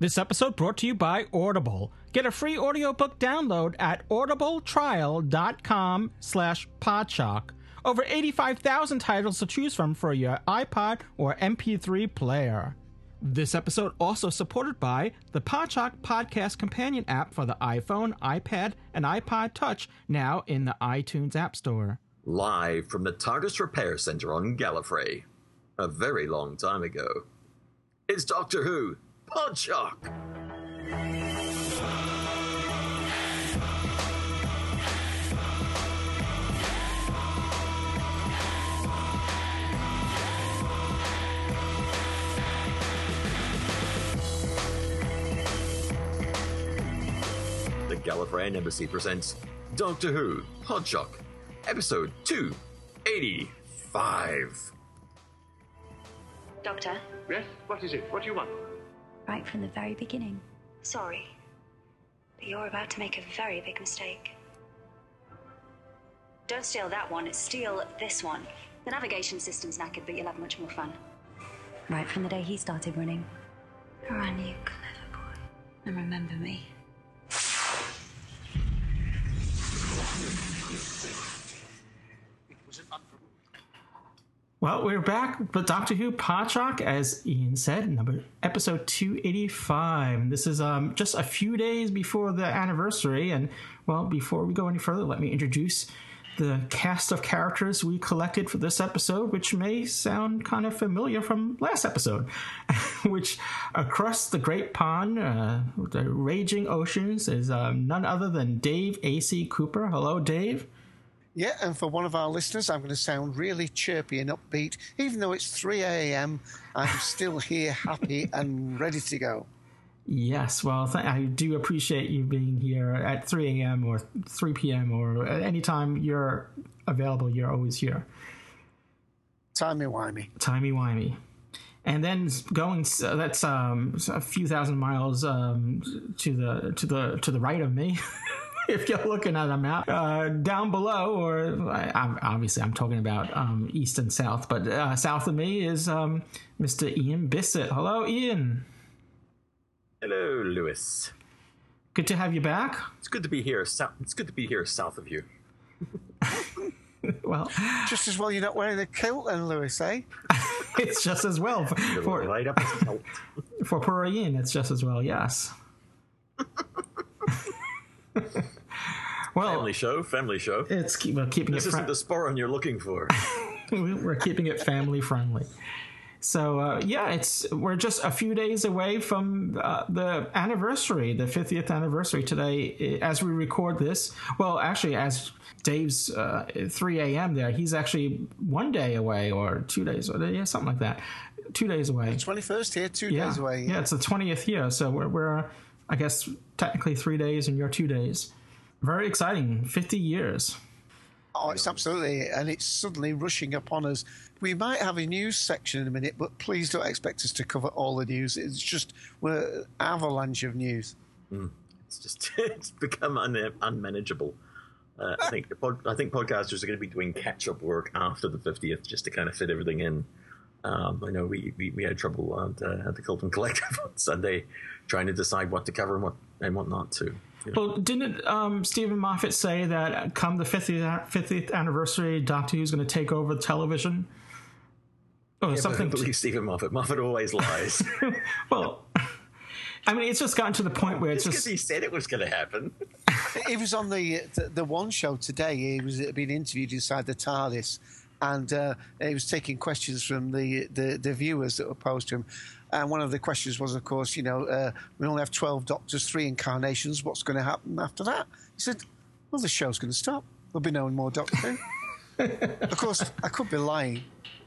This episode brought to you by Audible. Get a free audiobook download at audibletrial.com slash podshock. Over 85,000 titles to choose from for your iPod or MP3 player. This episode also supported by the Podshock Podcast Companion app for the iPhone, iPad, and iPod Touch, now in the iTunes App Store. Live from the TARDIS Repair Center on Gallifrey. A very long time ago. It's Doctor Who, Podshock! The Gallifreyan Embassy presents Doctor Who, Podshock, episode 285. Doctor, Yes? What is it? What do you want? Right from the very beginning. Sorry, but you're about to make a very big mistake. Don't steal that one, steal this one. The navigation system's knackered, but you'll have much more fun. Right from the day he started running. Run, new clever boy. And remember me. It was an unpro- Well, we're back with Doctor Who Podshock, as Ian said, number episode two eighty five. And this is um, just a few days before the anniversary. And well, before we go any further, let me introduce the cast of characters we collected for this episode, which may sound kind of familiar from last episode. which across the Great Pond, uh, the raging oceans, is um, none other than Dave A.C. Cooper. Hello, Dave. Yeah, and for one of our listeners, I'm going to sound really chirpy and upbeat. Even though it's 3 a.m., I'm still here, happy and ready to go. Yes, well, th- I do appreciate you being here at 3 a.m. or 3 p.m. or at any time you're available. You're always here. Timey wimey. Timey wimey. And then going, s- that's um, a few thousand miles um, to the to the to the right of me. if you're looking at a map, uh, down below, or I, obviously I'm talking about um, east and south, but uh, south of me is um, Mr. Ian Bisset. Hello, Ian. Hello, Louis. Good to have you back. It's good to be here. South, it's good to be here south of you. Well, Just as well you're not wearing a kilt then, Louis, eh? it's just as well for for, right up his belt. for poor Ian. It's just as well. Yes. Well, Family show, family show. it's keep, we're keeping This it. isn't Fri- the sporran you're looking for. we're keeping it family friendly. So uh, yeah, it's we're just a few days away from uh, the anniversary, the 50th anniversary today. As we record this, well, actually, as Dave's uh, 3 a.m. there, he's actually one day away or two days, or yeah, something like that. Two days away. 21st here, two yeah. days away. Yeah, it's the 20th year, so we're, we're, I guess, technically three days and you're two days. Very exciting. 50 years. Oh, it's absolutely, and it's suddenly rushing upon us. We might have a news section in a minute, but please don't expect us to cover all the news. It's just we're avalanche of news. It's just it's become un- unmanageable. Uh, I think pod, I think podcasters are going to be doing catch up work after the fiftieth just to kind of fit everything in. Um, I know we, we, we had trouble at, uh, at the Colton Collective on Sunday trying to decide what to cover and what and what not to. You Well, didn't um, Steven Moffat say that come the 50th, 50th anniversary, Doctor Who's going to take over the television? Oh, Yeah, but I something. believe Steven Moffat. Moffat always lies. well, I mean, it's just gotten to the point where it's Just because just. he said it was going to happen. He was on the, the the one show today. He was being interviewed inside the TARDIS, and uh, he was taking questions from the, the, the viewers that were posed to him. And one of the questions was, of course, you know, uh, we only have twelve Doctors, three incarnations. What's going to happen after that? He said, "Well, the show's going to stop. There'll be no more Doctor of course, I could be lying.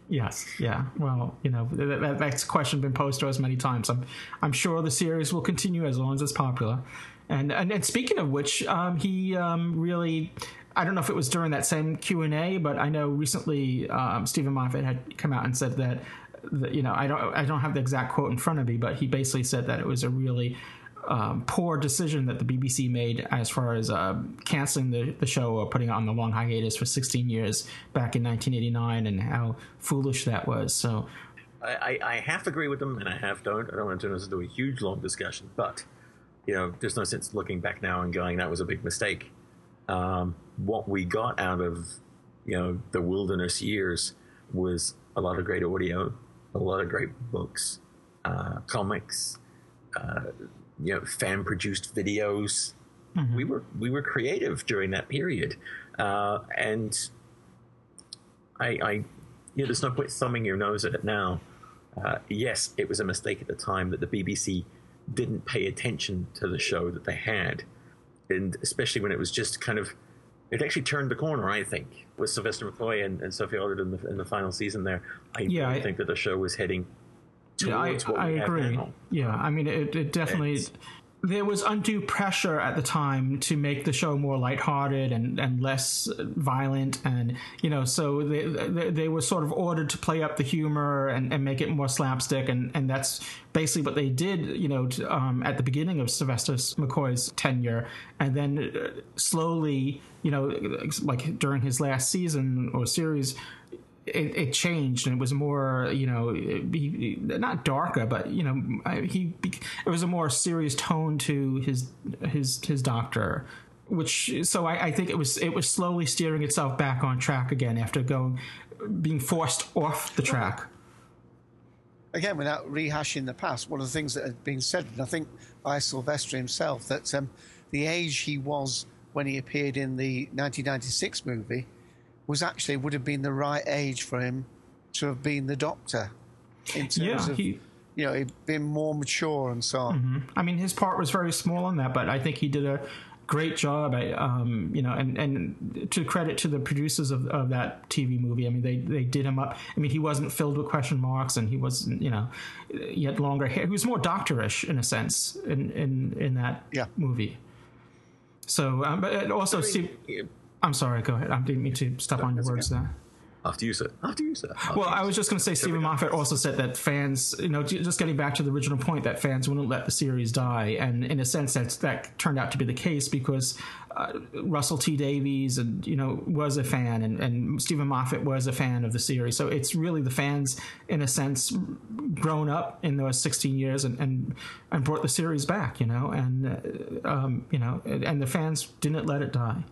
Yes, yeah. Well, you know, that, that, that's a question been posed to us many times. I'm, I'm sure the series will continue as long as it's popular. And and, and speaking of which, um, he um, really I don't know if it was during that same Q and A, but I know recently um, Steven Moffat had come out and said that, that you know I don't I don't have the exact quote in front of me, but he basically said that it was a really um, poor decision that the BBC made as far as uh, canceling the, the show or putting it on the long hiatus for 16 years back in 1989 and how foolish that was. So I, I, I half agree with them and I half don't. I don't want to turn this into a huge long discussion, but you know, there's no sense looking back now and going that was a big mistake. Um, what we got out of you know the wilderness years was a lot of great audio, a lot of great books, uh, comics, uh, you know, fan produced videos. Mm-hmm. We were we were creative during that period, uh, and I, I, you know, there's no point thumbing your nose at it now. Uh, yes, it was a mistake at the time that the BBC didn't pay attention to the show that they had, and especially when it was just kind of, it actually turned the corner. I think with Sylvester McCoy and, and Sophie Aldred in the in the final season there. I Yeah, really I- think that the show was heading Yeah, I, towards what I have agree. now. Yeah, I mean, it, it definitely. It's- there was undue pressure at the time to make the show more lighthearted and, and less violent, and you know, so they, they they were sort of ordered to play up the humor and, and make it more slapstick, and, and that's basically what they did, you know, to, um, at the beginning of Sylvester McCoy's tenure, and then uh, slowly, you know, like during his last season or series, it, it changed and it was more you know not darker but you know he it was a more serious tone to his his his doctor which so I, I think it was it was slowly steering itself back on track again after going being forced off the track. Again, without rehashing the past, one of the things that had been said, and I think by Sylvester himself, that um, the age he was when he appeared in the 1996 movie was actually would have been the right age for him to have been the Doctor. In terms Yeah, of, he- you know, he'd been more mature and so on. I mean, his part was very small in that, but I think he did a great job. I, um, you know, and, and to credit to the producers of, of that TV movie, I mean, they, they did him up. I mean, he wasn't filled with question marks, and he wasn't, you know, yet longer hair. He was more doctorish in a sense in in, in that Yeah. movie. So, um, but it also, Steve, Yeah, I'm sorry. Go ahead. I didn't mean to step on your words there. After you, sir. After you, sir. After Well, you, I was just going to say, Steven Moffat also said that fans, you know, just getting back to the original point, that fans wouldn't let the series die, and in a sense, that's that turned out to be the case because uh, Russell T Davies and you know was a fan, and, and Steven Moffat was a fan of the series. So it's really the fans, in a sense, grown up in those 16 years and and, and brought the series back, you know, and uh, um, you know, and the fans didn't let it die.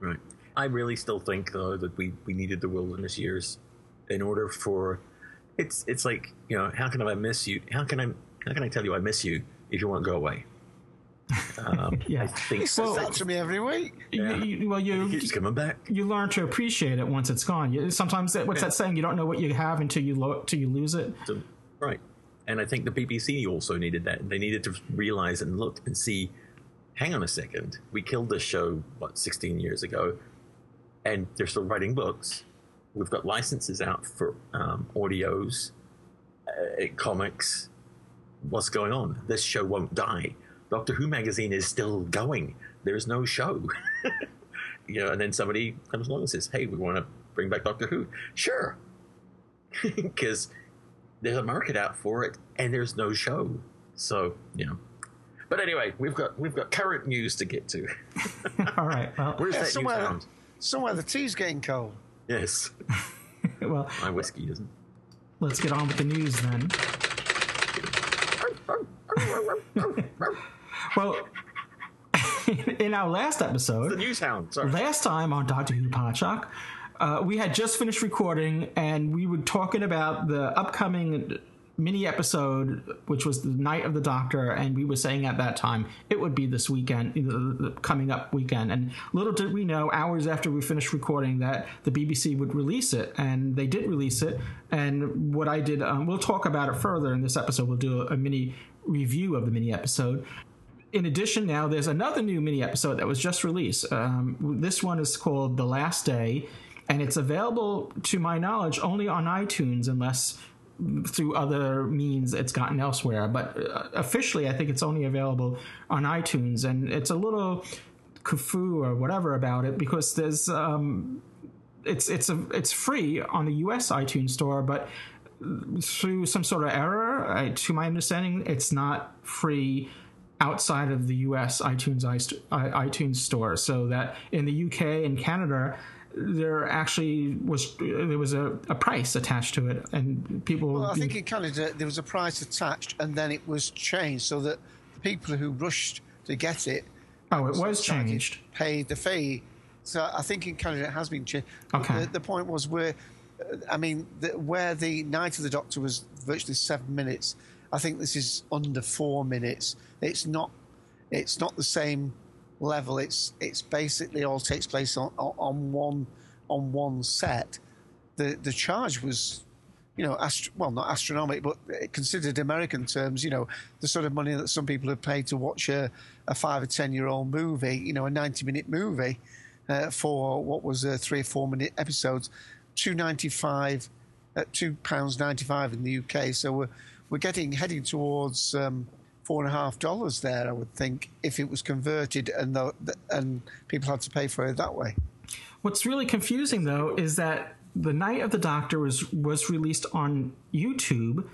Right. I really still think though that we, we needed the wilderness years in order for it's it's like you know how can I miss you how can I how can I tell you I miss you if you won't go away um, Yeah. I think He says Well- that to me every week. You- you- well, you he keeps coming back you learn to appreciate it once it's gone. You, sometimes that, what's that saying? You don't know what you have until you lo- till you lose it. So, right. And I think the BBC also needed that. They needed to realize and look and see hang on a second. We killed this show, what, 16 years ago, and they're still writing books. We've got licenses out for um, audios, uh, comics. What's going on? This show won't die. Doctor Who magazine is still going. There's no show. you know, and then somebody comes along and says, "Hey, we want to bring back Doctor Who." Sure, because there's a market out for it and there's no show. So, you know. But anyway, we've got we've got current news to get to. All right. Well, Where's Yeah, that news somewhere, found? Somewhere the tea's getting cold. Yes. well, My whiskey isn't. let's get on with the news then. Well, in our last episode, the episode, news hound. Sorry. last time on Doctor Who Podshock, uh, we had just finished recording and we were talking about the upcoming mini episode, which was the Night of the Doctor, and we were saying at that time it would be this weekend, the coming up weekend. And little did we know, hours after we finished recording, that the BBC would release it, and they did release it. And what I did, um, we'll talk about it further in this episode. We'll do a, a mini review of the mini episode in addition, now there's another new mini episode that was just released. Um, this one is called The Last Day, and it's available, to my knowledge, only on iTunes, unless through other means it's gotten elsewhere. But uh, officially, I think it's only available on iTunes, and it's a little kufu or whatever about it because there's um, it's it's a it's free on the U.S. iTunes store, but through some sort of error, I, to my understanding, it's not free outside of the U.S. iTunes iTunes store. So that in the UK and Canada, there actually was there was a, a price attached to it, and people. Well, I think in Canada there was a price attached, and then it was changed so that the people who rushed to get it. Oh, it was changed. Paid the fee. So I think in Canada it has been changed. Okay. The, the point was where, I mean, the, where the Night of the Doctor was virtually seven minutes. I think this is under four minutes. It's not. It's not the same level. It's it's basically all takes place on, on one on one set. The the charge was, you know, well not astronomical, but considered American terms, you know, the sort of money that some people have paid to watch a, a five or ten year old movie, you know, a ninety minute movie, uh, for what was a three or four minute episodes, two ninety five, at two pounds ninety five in the UK. So we're we're getting heading towards. Um, four and a half dollars there. I would think if it was converted and the, and people had to pay for it that way. What's really confusing though is that the Night of the Doctor was was released on YouTube,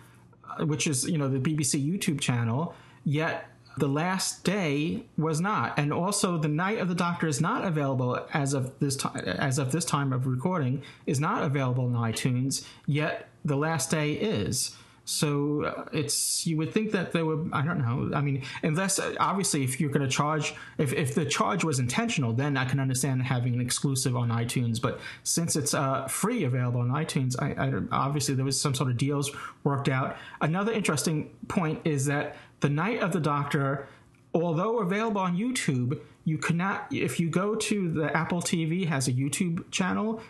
uh, which is you know the BBC YouTube channel. Yet the last day was not, and also the Night of the Doctor is not available as of this time. As of this time of recording, is not available in iTunes. Yet the last day is. So uh, it's you would think that they would I don't know I mean unless uh, obviously if you're going to charge if, if the charge was intentional then I can understand having an exclusive on iTunes but since it's uh, free available on iTunes I, I, obviously there was some sort of deals worked out. Another interesting point is that the Night of the Doctor, although available on YouTube, you cannot if you go to the Apple TV has a YouTube channel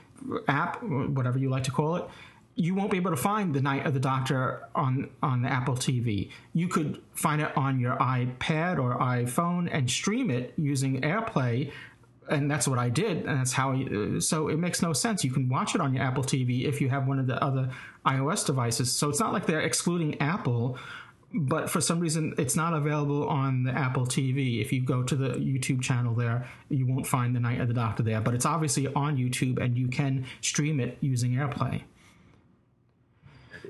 app whatever you like to call it you won't be able to find the Night of the Doctor on on the Apple TV. You could find it on your iPad or iPhone and stream it using AirPlay, and that's what I did. And that's how. So it makes no sense. You can watch it on your Apple TV if you have one of the other iOS devices. So it's not like they're excluding Apple. But for some reason, it's not available on the Apple TV. If you go to the YouTube channel there, you won't find the Night of the Doctor there. But it's obviously on YouTube, and you can stream it using AirPlay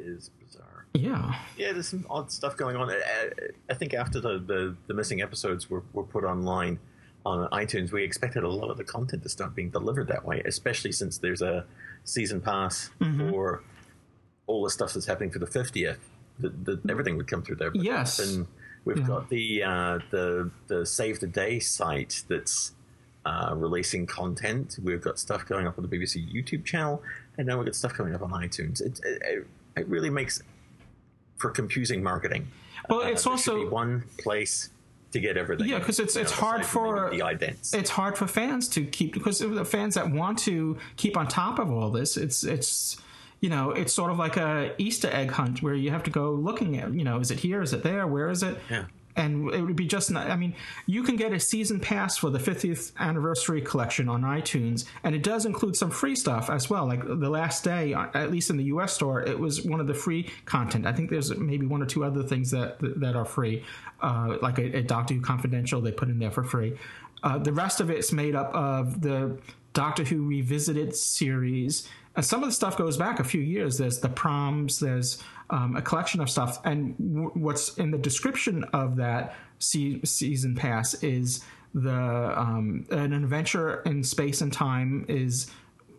is bizarre. Yeah. Yeah, there's some odd stuff going on. I, I think after the, the, the, missing episodes were, were put online on iTunes, we expected a lot of the content to start being delivered that way, especially since there's a season pass mm-hmm. for all the stuff that's happening for the 50th. The, the, everything would come through there. But yes. And we've yeah. got the, uh, the, the Save the Day site that's uh, releasing content. We've got stuff going up on the BBC YouTube channel, and now we've got stuff coming up on iTunes. It, it, it really makes for confusing marketing. Well, uh, it's also one place to get everything. Yeah, because it's it's know, hard for the idents. It's hard for fans to keep because the fans that want to keep on top of all this. It's it's you know it's sort of like a Easter egg hunt where you have to go looking at you know is it here is it there where is it yeah and it would be just not, I mean, you can get a season pass for the 50th anniversary collection on iTunes, and it does include some free stuff as well. Like the last day, at least in the US store, it was one of the free content. I think there's maybe one or two other things that that are free, uh, like a, a, Doctor Who Confidential they put in there for free. Uh, the rest of it's made up of the Doctor Who Revisited series. And some of the stuff goes back a few years. There's the proms, there's um, a collection of stuff. And w- what's in the description of that se- season pass is the um, an adventure in space and time is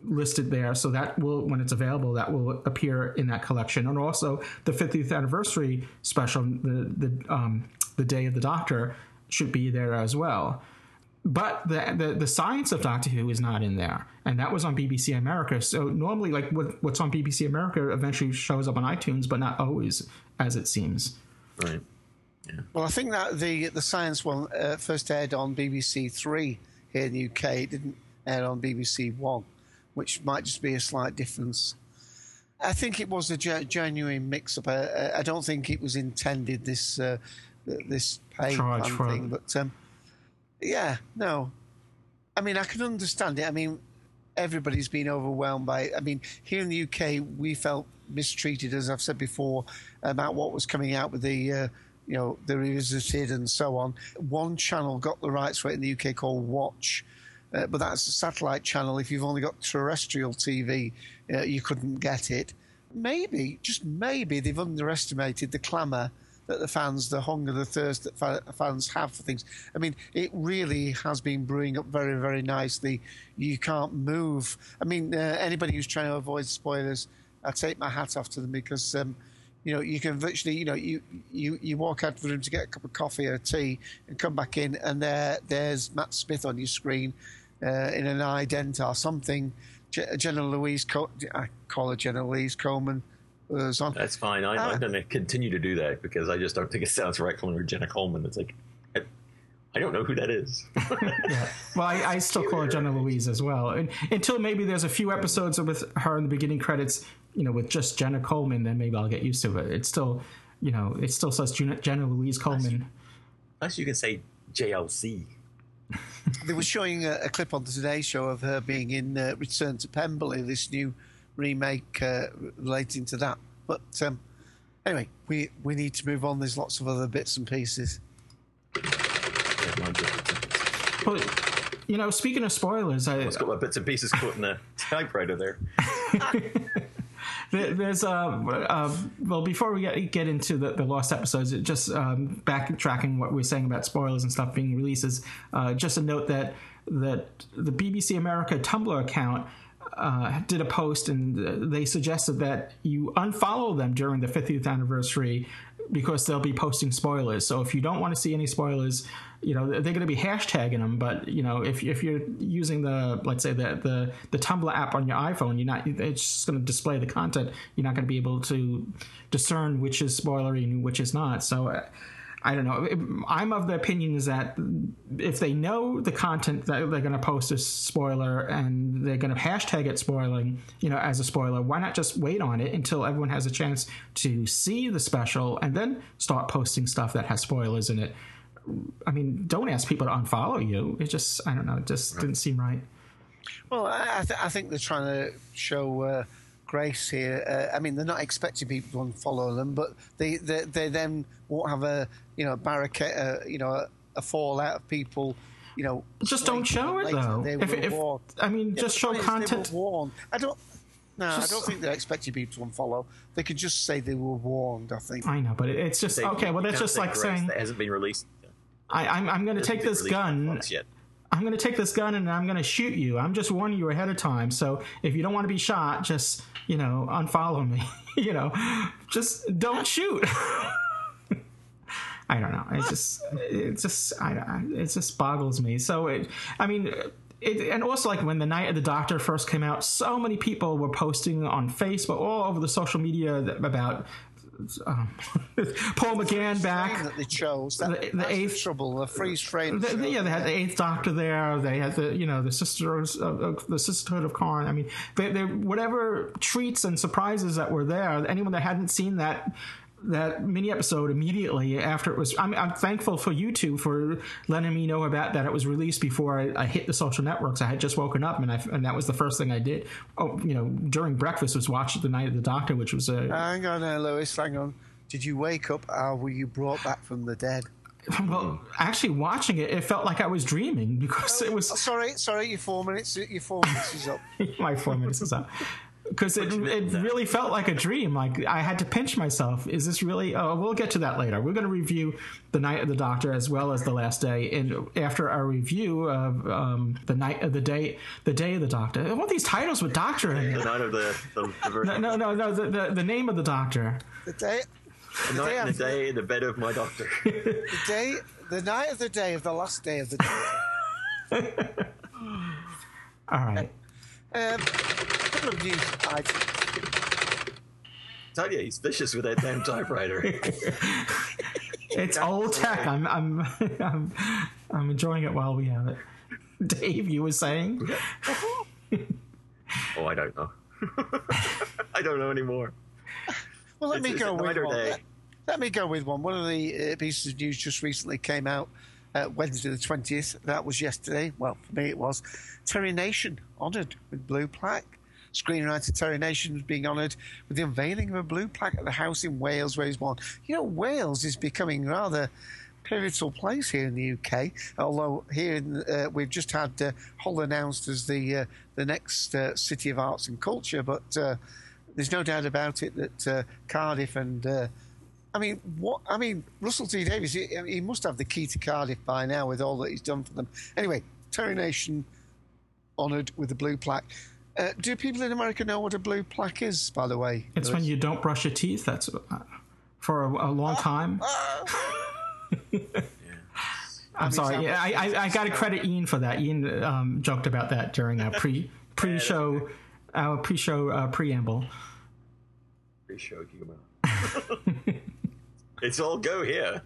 listed there. So that will when it's available that will appear in that collection. And also the 50th anniversary special the the um, the day of the doctor should be there as well but the, the, the science of Doctor Who is not in there, and that was on BBC America. So normally, like what, what's on BBC America, eventually shows up on iTunes, but not always, as it seems. Right. Yeah. Well, I think that the the science one uh, first aired on BBC Three here in the UK. It didn't air on BBC One, which might just be a slight difference. I think it was a genuine mix-up. I, I, don't think it was intended this uh, this pay Charge thing, but. Um, yeah, no. I mean, I can understand it. I mean, everybody's been overwhelmed by it. I mean, here in the UK, we felt mistreated, as I've said before, about what was coming out with the uh, you know, the revisited and so on. One channel got the rights for it in the UK called Watch. Uh, but that's a satellite channel. If you've only got terrestrial TV, uh, you couldn't get it. Maybe, just maybe, they've underestimated the clamour that the fans, the hunger, the thirst that fa- fans have for things. I mean, it really has been brewing up very, very nicely. You can't move. I mean, uh, anybody who's trying to avoid spoilers, I take my hat off to them because. Um, you know, you can virtually, you know, you, you, you walk out of the room to get a cup of coffee or tea and come back in, and there there's Matt Smith on your screen uh, in an ident or something. Jenna Louise, Co- I call her Jenna Louise Coleman. Was on. That's fine. I, Ah. I'm going to continue to do that because I just don't think it sounds right calling her Jenna Coleman. It's like, I, I don't know who that is. Yeah. Well, I, I still call her Jenna Louise as well. And, until maybe there's a few episodes with her in the beginning credits, you know, with just Jenna Coleman, then maybe I'll get used to it. It's still, you know, it still says Jenna, Jenna Louise Coleman. Unless you can say JLC. They were showing a, a clip on the Today Show of her being in uh, Return to Pemberley, this new remake uh, relating to that. But um, anyway, we, we need to move on. There's lots of other bits and pieces. Yeah, But, you know, speaking of spoilers, I, I've got my bits and pieces caught in the typewriter there. There- There's uh, uh well before we get get into the, the lost episodes, it just um, backtracking what we are saying about spoilers and stuff being releases. Uh, just a note that that the BBC America Tumblr account uh, did a post and uh, they suggested that you unfollow them during the 50th anniversary because they'll be posting spoilers. So if you don't want to see any spoilers, you know they're going to be hashtagging them. But you know if if you're using the let's say the the the Tumblr app on your iPhone, you're not it's just going to display the content. You're not going to be able to discern which is spoilery and which is not. So. Uh, I don't know. I'm of the opinion is that if they know the content that they're going to post as spoiler and they're going to hashtag it spoiling, you know, as a spoiler, why not just wait on it until everyone has a chance to see the special and then start posting stuff that has spoilers in it? I mean, don't ask people to unfollow you. It just, I don't know, it just didn't seem right. Well, I, I, th- I think they're trying to show uh, grace here. Uh, I mean, they're not expecting people to follow them, but they, they, they then won't have a you know barricade, uh, you know, a, a fallout of people. You know, Just don't show it though. They If, were if, warned. I mean, Yeah, just show content. They were warned. I don't. No, Just- I don't think they're expecting people to unfollow. They could just say they were warned. I think. I know, but it's just Say- okay. Well, that's just like Grace saying that hasn't been released. I, I'm, I'm going to take this released gun. I'm going to take this gun and I'm going to shoot you. I'm just warning you ahead of time. So if you don't want to be shot, just you know unfollow me. you know, just don't shoot. I don't know. It just it just I, I it just boggles me. So it I mean. It, and also, like when the Night of the Doctor first came out, so many people were posting on Facebook, all over the social media about um, Paul McGann back. that they chose. That, The- the eighth- trouble. The freeze frame. The- the- yeah, they had the Eighth Doctor there. They had the you know the sisters, uh, uh, the Sisterhood of Karn. I mean, they, they whatever treats and surprises that were there. Anyone that hadn't seen that that mini episode immediately after it was. I'm, I'm thankful for you two for letting me know about that. It was released before I, I hit the social networks. I had just woken up and I and that was the first thing I did. Oh, you know, during breakfast was watch the Night of the Doctor, which was a Hang on, uh, Louis. Hang on. Did you wake up or were you brought back from the dead? well. Actually, watching it, it felt like I was dreaming because it was Oh, sorry, sorry. Your four minutes. Your four minutes is up. my four minutes is up. Because it, it really felt like a dream. Like I had to pinch myself. Is this really? Oh, we'll get to that later. We're going to review the Night of the Doctor as well as the Last Day. And after our review of um, the Night of the Day, the Day of the Doctor. I want these titles with Doctor in it. The night of the, the, the, version. No, no, no, the, the, the name of the Doctor. The day, the the night day and the day in the bed of my doctor. the day, the night of the day of the last day of the day. All right. Um, a couple of news items. tell you, he's vicious with that damn typewriter. It's old tech. I'm, I'm, I'm, I'm enjoying it while we have it. Dave, you were saying? oh, I don't know. I don't know anymore. Well, let It's- me go with one. Let, let me go with one. One of the uh, pieces of news just recently came out uh, Wednesday the twentieth. That was yesterday. Well, for me it was. Terry Nation honoured with blue plaque. Screenwriter Terry Nation was being honoured with the unveiling of a blue plaque at the house in Wales where he's born. You know, Wales is becoming rather pivotal place here in the UK. Although here in, uh, we've just had uh, Hull announced as the uh, the next uh, city of arts and culture, but uh, there's no doubt about it that uh, Cardiff and I mean, what? I mean, Russell T Davies. He, he, must have the key to Cardiff by now with all that he's done for them. Anyway, Terry Nation honoured with the blue plaque. Uh, do people in America know what a blue plaque is? By the way, it's when you don't brush your teeth. That's uh, for a, a long time. I'm sorry. Yeah, I, I, I got to credit Ian for that. Ian um, joked about that during our pre pre show our pre show uh, preamble. Pre show humor. it's all go here.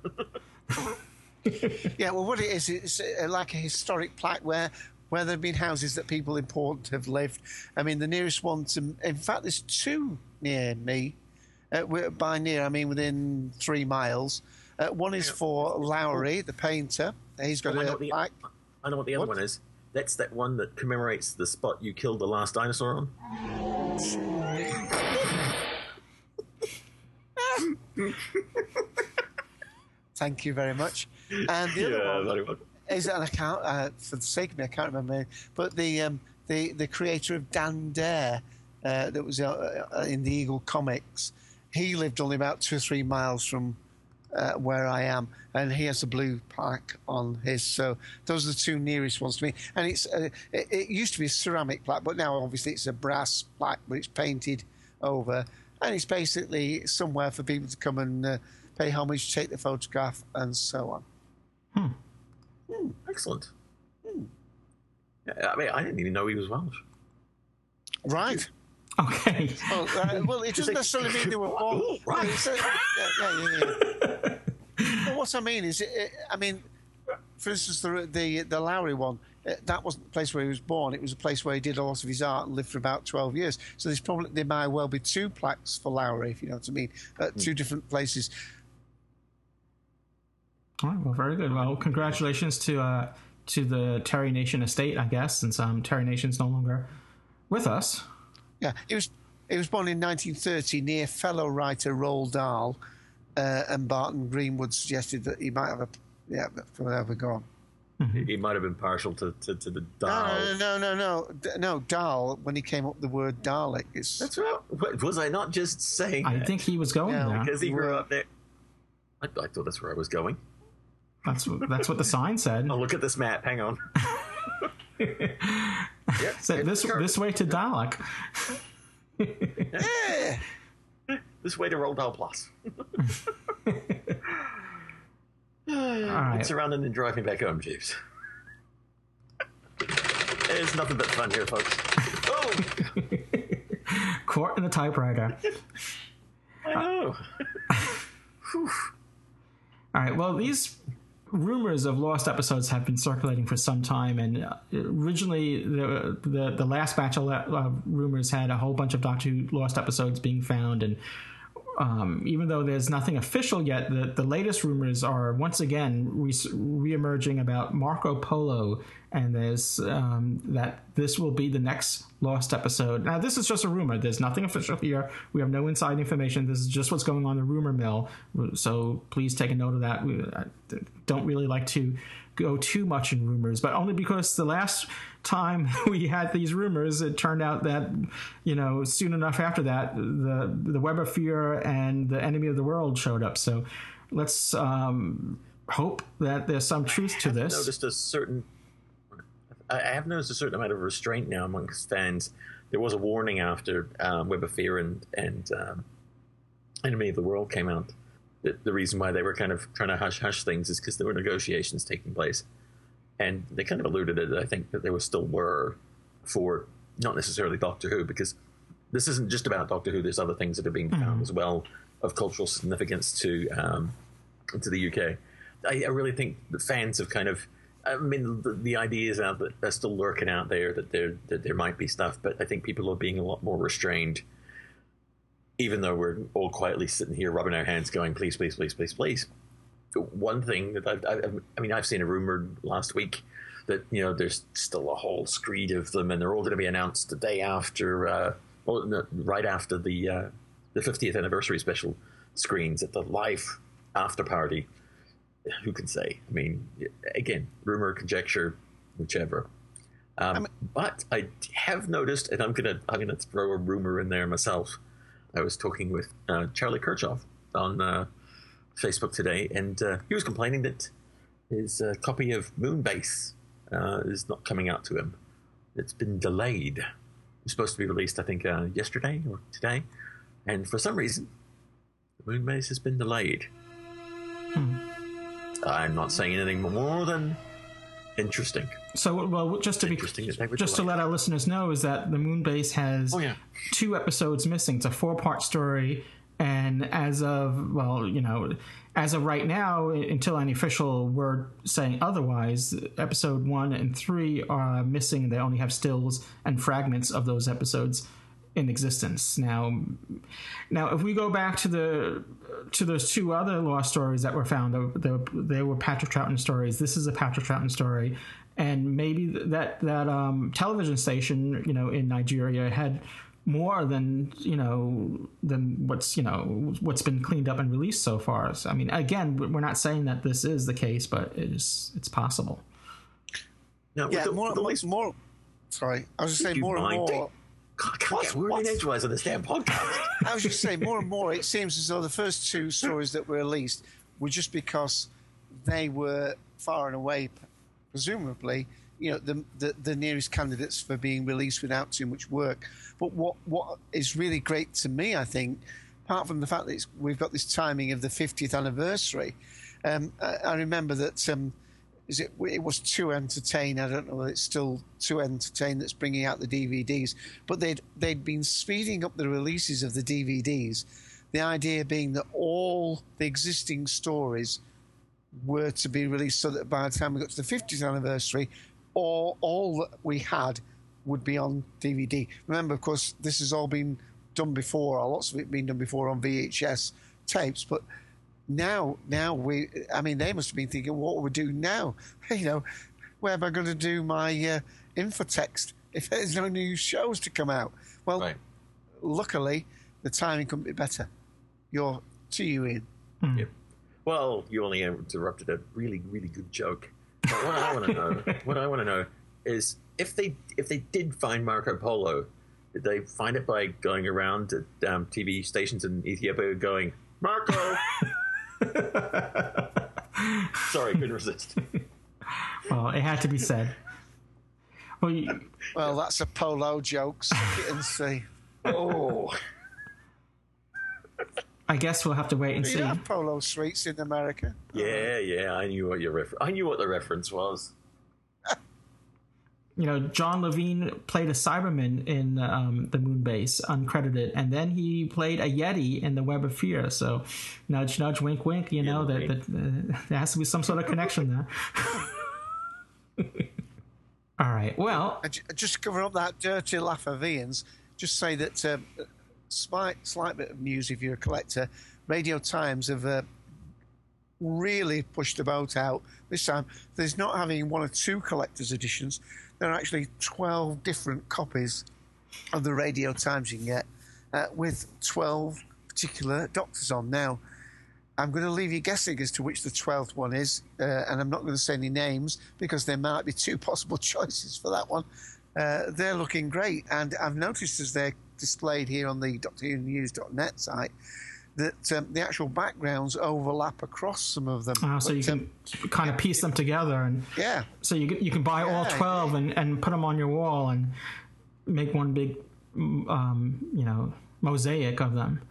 yeah, well, what it is, it's uh, like a historic plaque where where there have been houses that people important have lived. I mean, the nearest one to, in fact, there's two near me. Uh, by near, I mean within three miles. Uh, one is for Lowry, the painter. He's got oh, a plaque. I know what the other what? one is. That's that one that commemorates the spot you killed the last dinosaur on. Thank you very much. And the yeah, other one is an account. Uh, for the sake of me, I can't remember. But the um, the the creator of Dan Dare, uh, that was uh, uh, in the Eagle comics, he lived only about two or three miles from uh, where I am, and he has a blue plaque on his. So those are the two nearest ones to me. And it's uh, it, it, used to be a ceramic plaque, but now obviously it's a brass plaque, but it's painted over and it's basically somewhere for people to come and uh, pay homage, take the photograph, and so on. Hmm. Hmm. Excellent. Hmm. I mean, I didn't even know he was Welsh. Right. Okay. Well, uh, well it doesn't necessarily mean they were born. right. Yeah, yeah, yeah, yeah. but what I mean is, it, I mean, for instance, the the, the Lowry one, uh, that wasn't the place where he was born. It was a place where he did a lot of his art and lived for about 12 years. So there's probably there might well be two plaques for Lowry, if you know what I mean, at mm. two different places. All right. Well, very good. Well, congratulations to uh, to the Terry Nation estate, I guess, since um, Terry Nation's no longer with us. Yeah, he was he was born in 1930 near fellow writer Roald Dahl, uh, and Barton Greenwood suggested that he might have a yeah, but forever gone. Mm-hmm. He might have been partial to, to, to the Dahl. No, no, no, no, no, no. Dahl. When he came up with the word Dalek, it's that's right. What, was I not just saying? I that? think he was going no, there because he grew up there. I, I, thought that's where I was going. That's that's what the sign said. oh, look at this map. Hang on. yep, so this this way to Dalek. yeah. This way to Roald Dahl Plus. right. It's around and me back home, Jeeves. it's nothing but fun here, folks. Oh! Court in the typewriter. I know. Uh, All right. Well, these rumors of lost episodes have been circulating for some time, and uh, originally the the, the last batch of uh, rumors had a whole bunch of Doctor Who lost episodes being found, and um, even though there's nothing official yet, the, the latest rumors are once again re- emerging about Marco Polo, and there's um, that this will be the next lost episode. Now, this is just a rumor. There's nothing official here. We have no inside information. This is just what's going on in the rumor mill. So please take a note of that. We don't really like to go too much in rumors, but only because the last time we had these rumors, it turned out that you know soon enough after that, the the web of fear and the enemy of the world showed up. So let's um, hope that there's some truth to this. Noticed a certain. I have noticed a certain amount of restraint now amongst fans. There was a warning after um, Web of Fear and and um, Enemy of the World came out the, the reason why they were kind of trying to hush hush things is because there were negotiations taking place, and they kind of alluded it. I think that there was still were for not necessarily Doctor Who because this isn't just about Doctor Who. There's other things that are being found mm-hmm. as well of cultural significance to um, to the UK. I, I, really think the fans have kind of. I mean, the, the ideas out that are still lurking out there that there that there might be stuff, but I think people are being a lot more restrained even though we're all quietly sitting here rubbing our hands, going, "Please, please, please, please, please." One thing that I've, I've I mean, I've seen a rumor last week that you know there's still a whole screed of them, and they're all going to be announced the day after, uh, well, no, right after the uh, the 50th anniversary special screens at the live after party. Who can say? I mean, again, rumor, conjecture, whichever. Um, but I have noticed, and I'm gonna I'm gonna throw a rumor in there myself. I was talking with uh, Charlie Kirchhoff on uh, Facebook today, and uh, he was complaining that his uh, copy of Moonbase uh, is not coming out to him. It's been delayed. It was supposed to be released, I think, uh, yesterday or today, and for some reason, Moonbase has been delayed. I'm not saying anything more than interesting. So, well, just to be just to let our listeners know is that the Moonbase has Oh, yeah. two episodes missing. It's a four-part story, and as of well, you know, as of right now, until any official word saying otherwise, episode one and three are missing. They only have stills and fragments of those episodes in existence. Now, now if we go back to the to those two other lost stories that were found, they were, they were Patrick Troughton stories. This is a Patrick Troughton story, and maybe that that um, television station, you know, in Nigeria had more than you know than what's you know what's been cleaned up and released so far. So, I mean, again, we're not saying that this is the case, but it's it's possible. Now, Yeah, the- more, with the more, least- more. Sorry, I was just saying more and mind? more. God, I can't get word in edgewise on this damn podcast. I was just saying more and more. It seems as though the first two stories that were released were just because they were far and away, presumably, you know, the, the the nearest candidates for being released without too much work. But what what is really great to me, I think, apart from the fact that it's, we've got this timing of the 50th anniversary, um, I, I remember that. Um, is it? It was 2entertain. I don't know whether it's still 2entertain that's bringing out the DVDs, but they'd they'd been speeding up the releases of the DVDs. The idea being that all the existing stories were to be released, so that by the time we got to the 50th anniversary, all all that we had would be on DVD. Remember, of course, this has all been done before, or lots of it been done before on VHS tapes, but now now we i mean they must have been thinking what will we do now you know where am i going to do my uh, infotext if there's no new shows to come out well right. luckily the timing couldn't be better you're to you in Yeah. Well, you only interrupted a really, really good joke. But what I want to know, what I want to know, is if they if they did find Marco Polo, did they find it by going around to um, TV stations in Ethiopia, going Marco? Sorry, couldn't resist. Well, it had to be said. Well, you, well that's a polo joke suck it and see Oh, I guess we'll have to wait and you see. don't have polo streets in america yeah, yeah. I knew what your refer- I knew what the reference was. You know, John Levene played a Cyberman in um, the Moonbase, uncredited, and then he played a Yeti in the Web of Fear. So, nudge, nudge, wink, wink. You know that, that uh, there has to be some sort of connection there. All right. Well, And ju- just cover up that dirty laugh of Ian's, just say that um, slight, slight bit of news if you're a collector. Radio Times have uh, really pushed the boat out this time. There's not having one or two collector's editions. There are actually 12 different copies of the Radio Times you can get uh, with 12 particular doctors on. Now, I'm going to leave you guessing as to which the 12th one is, uh, and I'm not going to say any names because there might be two possible choices for that one. Uh, they're looking great, and I've noticed as they're displayed here on the DoctorWhoNews.net site that um, the actual backgrounds overlap across some of them. uh, so But, you um, can kind of piece them together, and yeah, so you can- you can buy all Yeah, twelve and, and put them on your wall and make one big, um, you know, mosaic of them.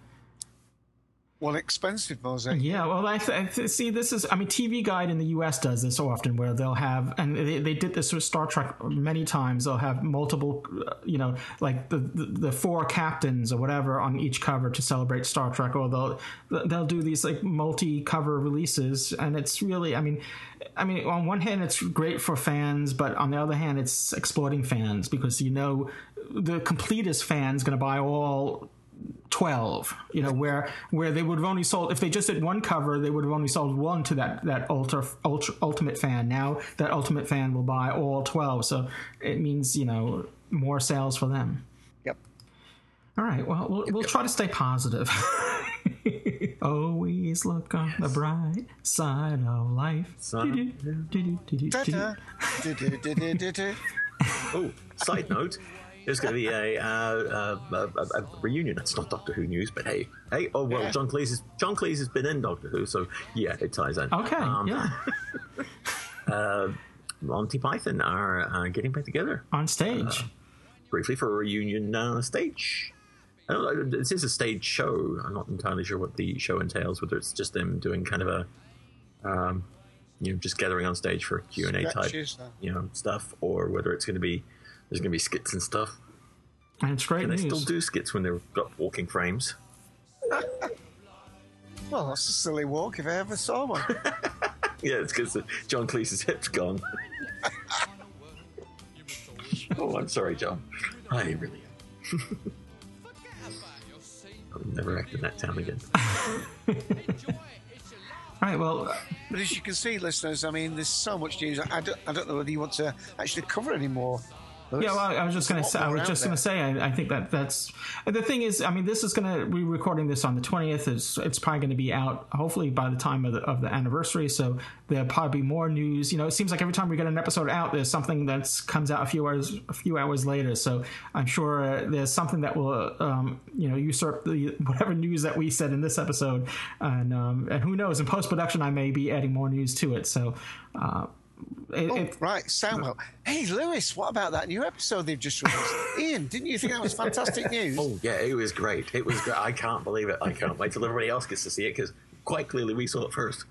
One expensive mosaic. Yeah, well, I th- see. This is, I mean, TV Guide in the U.S. does this so often, where they'll have, and they, they did this with Star Trek many times. They'll have multiple, uh, you know, like the, the the four captains or whatever on each cover to celebrate Star Trek, or they'll they'll do these like multi-cover releases, and it's really, I mean, I mean, on one hand, it's great for fans, but on the other hand, it's exploiting fans because you know the completest fan's going to buy all 12 you know where where they would have only sold if they just did one cover they would have only sold one to that that ultra, ultra ultimate fan. Now that ultimate fan will buy all 12 so it means you know more sales for them. Yep. all right well we'll, we'll try to stay positive. Always look on the bright side of life. Oh, side note. There's going to be a, uh, uh, a, a, a reunion. It's not Doctor Who news, but hey, hey. Oh well, Yeah. John Cleese is John Cleese has been in Doctor Who, so yeah, it ties in. okay Um, yeah Monty Python are uh, getting back together on stage briefly for a reunion uh, stage. I don't know, this is a stage show. I'm not entirely sure what the show entails. Whether it's just them doing kind of a, um, you know, just gathering on stage for Q and A type, uh. you know, stuff, or whether it's going to be there's going to be skits and stuff. and it's great And they still do skits when they've got walking frames. Well, that's a silly walk if I ever saw one. Yeah, it's because John Cleese's hip's gone. oh, I'm sorry, John. I really am. I'll never act in that town again. all right well But as you can see, listeners, I mean, there's so much news. I don't, I don't know whether you want to actually cover any more. Louis. Yeah, well, I was just going to say. I was just going there. to say. I, I think that that's the thing is. I mean, this is going to. We're recording this on the twentieth. It's it's probably going to be out hopefully by the time of the of the anniversary. So there'll probably be more news. You know, it seems like every time we get an episode out, there's something that comes out a few hours a few hours later. So I'm sure uh, there's something that will um, you know usurp the whatever news that we said in this episode, and um, and who knows in post production I may be adding more news to it. So. Uh, it, Oh, it, right, Samuel. Hey, Louis, what about that new episode they've just released? Ian, didn't you think that was fantastic news? Oh, yeah, it was great. It was great. I can't believe it. I can't wait till everybody else gets to see it because quite clearly we saw it first.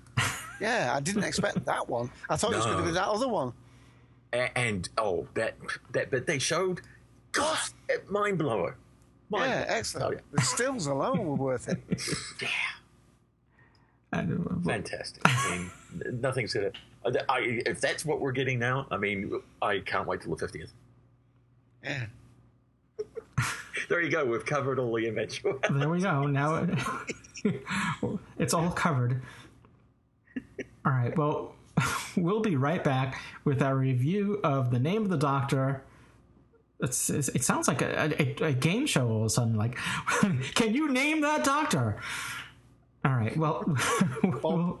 Yeah, I didn't expect that one. I thought it was going to be that other one. A- And, oh, that that bit they showed, God, it, mind blower. Mind Yeah, blower. excellent. Oh, yeah. The stills alone were worth it. I don't know. Fantastic. I mean, nothing's gonna. Uh, I, if that's what we're getting now, I mean, I can't wait till the fiftieth. Yeah. There you go. We've covered all the eventual. There we go. Now it, it's all covered. All right. Well, we'll be right back with our review of the name of the Doctor. It's, it's, it sounds like a, a, a game show all of a sudden. Like, can you name that Doctor? All right. Well, we'll,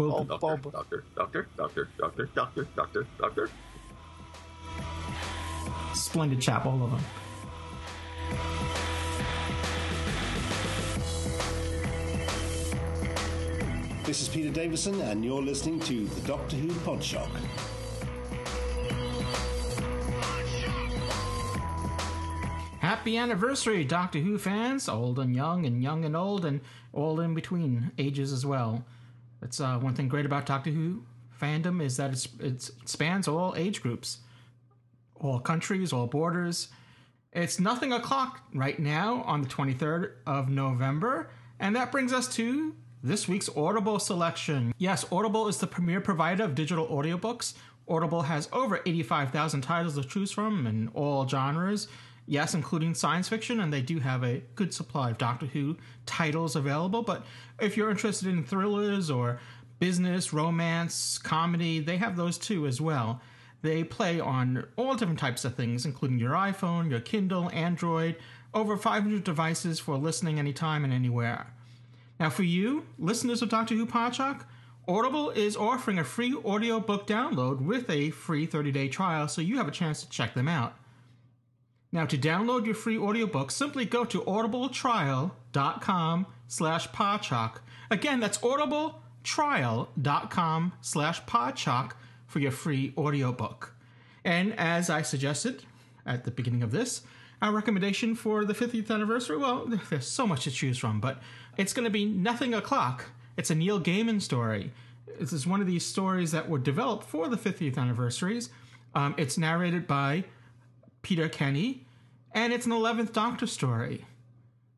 we'll, Bob. Doctor, doctor, doctor, doctor, doctor, doctor, doctor, doctor. splendid chap, all of them. This is Peter Davison, and you're listening to the Doctor Who Podshock. Happy anniversary, Doctor Who fans, old and young, and young and old, and all in between ages as well. That's uh, one thing great about Doctor Who fandom is that it spans all age groups, all countries, all borders. It's nothing o'clock right now on the 23rd of November, and that brings us to this week's Audible selection. Yes, Audible is the premier provider of digital audiobooks. Audible has over 85,000 titles to choose from in all genres. Yes, including science fiction, and they do have a good supply of Doctor Who titles available. But if you're interested in thrillers or business, romance, comedy, they have those too as well. They play on all different types of things, including your iPhone, your Kindle, Android, over 500 devices for listening anytime and anywhere. Now, for you, listeners of Doctor Who Podshock, Audible is offering a free audiobook download with a free 30-day trial, so you have a chance to check them out. Now, to download your free audiobook, simply go to audibletrial.com slash podshock. Again, that's audibletrial.com slash podshock for your free audiobook. And as I suggested at the beginning of this, our recommendation for the 50th anniversary, well, there's so much to choose from, but it's going to be Nothing O'Clock. It's a Neil Gaiman story. This is one of these stories that were developed for the 50th anniversaries. Um, it's narrated by Peter Kenny, and it's an 11th Doctor story.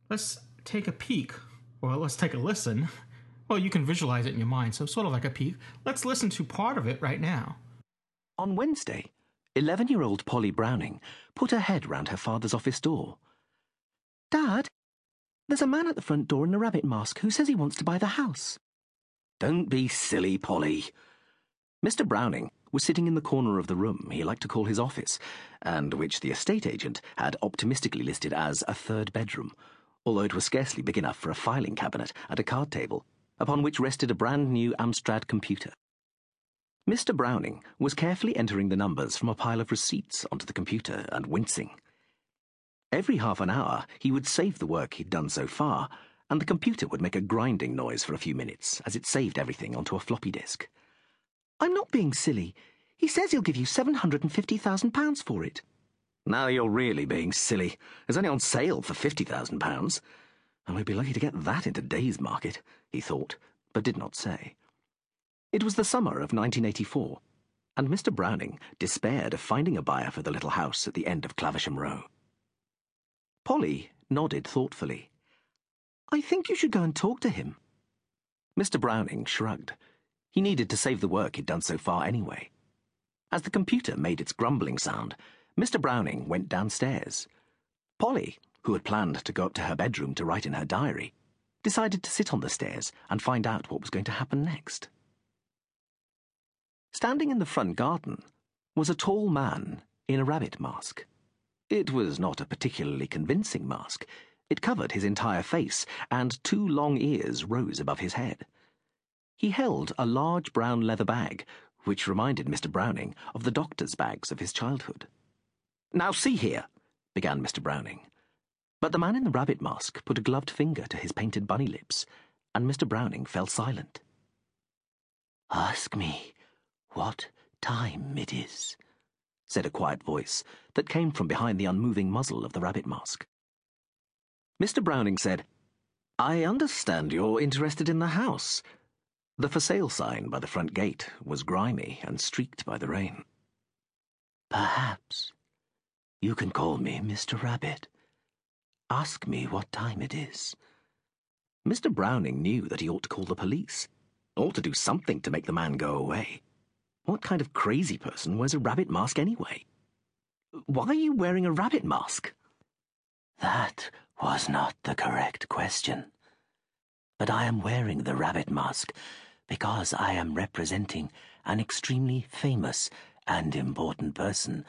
Let's take a peek, or let's take a listen. Well, you can visualize it in your mind, so sort of like a peek. Let's listen to part of it right now. On Wednesday, 11 year old Polly Browning put her head round her father's office door. Dad, There's a man at the front door in a rabbit mask who says he wants to buy the house. Don't be silly, Polly. Mr. Browning was sitting in the corner of the room he liked to call his office, and which the estate agent had optimistically listed as a third bedroom, although it was scarcely big enough for a filing cabinet and a card table, upon which rested a brand new Amstrad computer. Mr. Browning was carefully entering the numbers from a pile of receipts onto the computer and wincing. Every half an hour, he would save the work he'd done so far, and the computer would make a grinding noise for a few minutes as it saved everything onto a floppy disk. I'm not being silly. He says he'll give you £750,000 for it. Now you're really being silly. It's only on sale for £50,000. And we'd be lucky to get that in today's market, he thought, but did not say. It was the summer of 1984, and Mr. Browning despaired of finding a buyer for the little house at the end of Clavisham Row. Polly nodded thoughtfully. I think you should go and talk to him. Mr. Browning shrugged. He needed to save the work he'd done so far anyway. As the computer made its grumbling sound, Mr. Browning went downstairs. Polly, who had planned to go up to her bedroom to write in her diary, decided to sit on the stairs and find out what was going to happen next. Standing in the front garden was a tall man in a rabbit mask. It was not a particularly convincing mask. It covered his entire face, and two long ears rose above his head. He held a large brown leather bag, which reminded Mr. Browning of the doctor's bags of his childhood. Now see here, began Mr. Browning. But the man in the rabbit mask put a gloved finger to his painted bunny lips, and Mr. Browning fell silent. Ask me what time it is, said a quiet voice that came from behind the unmoving muzzle of the rabbit mask. Mr. Browning said, I understand you're interested in the house. The for sale sign by the front gate was grimy and streaked by the rain. Perhaps. You can call me Mr. Rabbit. Ask me what time it is. Mr. Browning knew that he ought to call the police, or to do something to make the man go away. What kind of crazy person wears a rabbit mask anyway? Why are you wearing a rabbit mask? That was not the correct question. But I am wearing the rabbit mask because I am representing an extremely famous and important person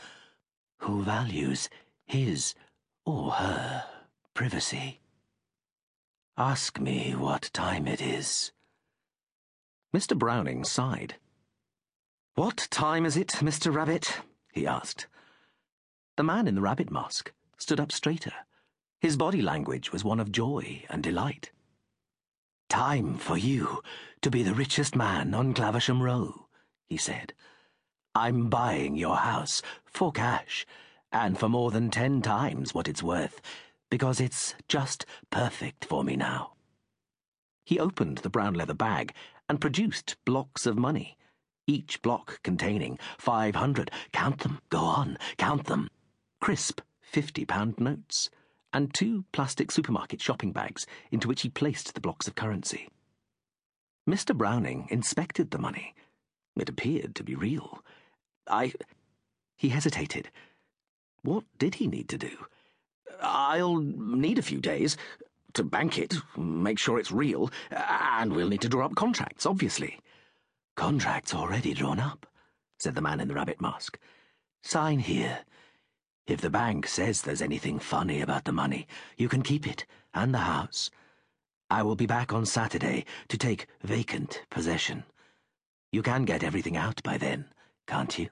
who values his or her privacy. Ask me what time it is. Mr. Browning sighed. What time is it, Mr. Rabbit? he asked. The man in the rabbit mask stood up straighter. His body language was one of joy and delight. Time for you to be the richest man on Clavisham Row, he said. I'm buying your house for cash, and for more than ten times what it's worth, because it's just perfect for me now. He opened the brown leather bag and produced blocks of money, each block containing five hundred, count them, go on, count them, crisp fifty pound notes and two plastic supermarket shopping bags into which he placed the blocks of currency. Mr. Browning inspected the money. It appeared to be real. I. He hesitated. What did he need to do? I'll need a few days to bank it, make sure it's real, and we'll need to draw up contracts, obviously. Contracts already drawn up, said the man in the rabbit mask. Sign here. If the bank says there's anything funny about the money, you can keep it and the house. I will be back on Saturday to take vacant possession. You can get everything out by then, can't you?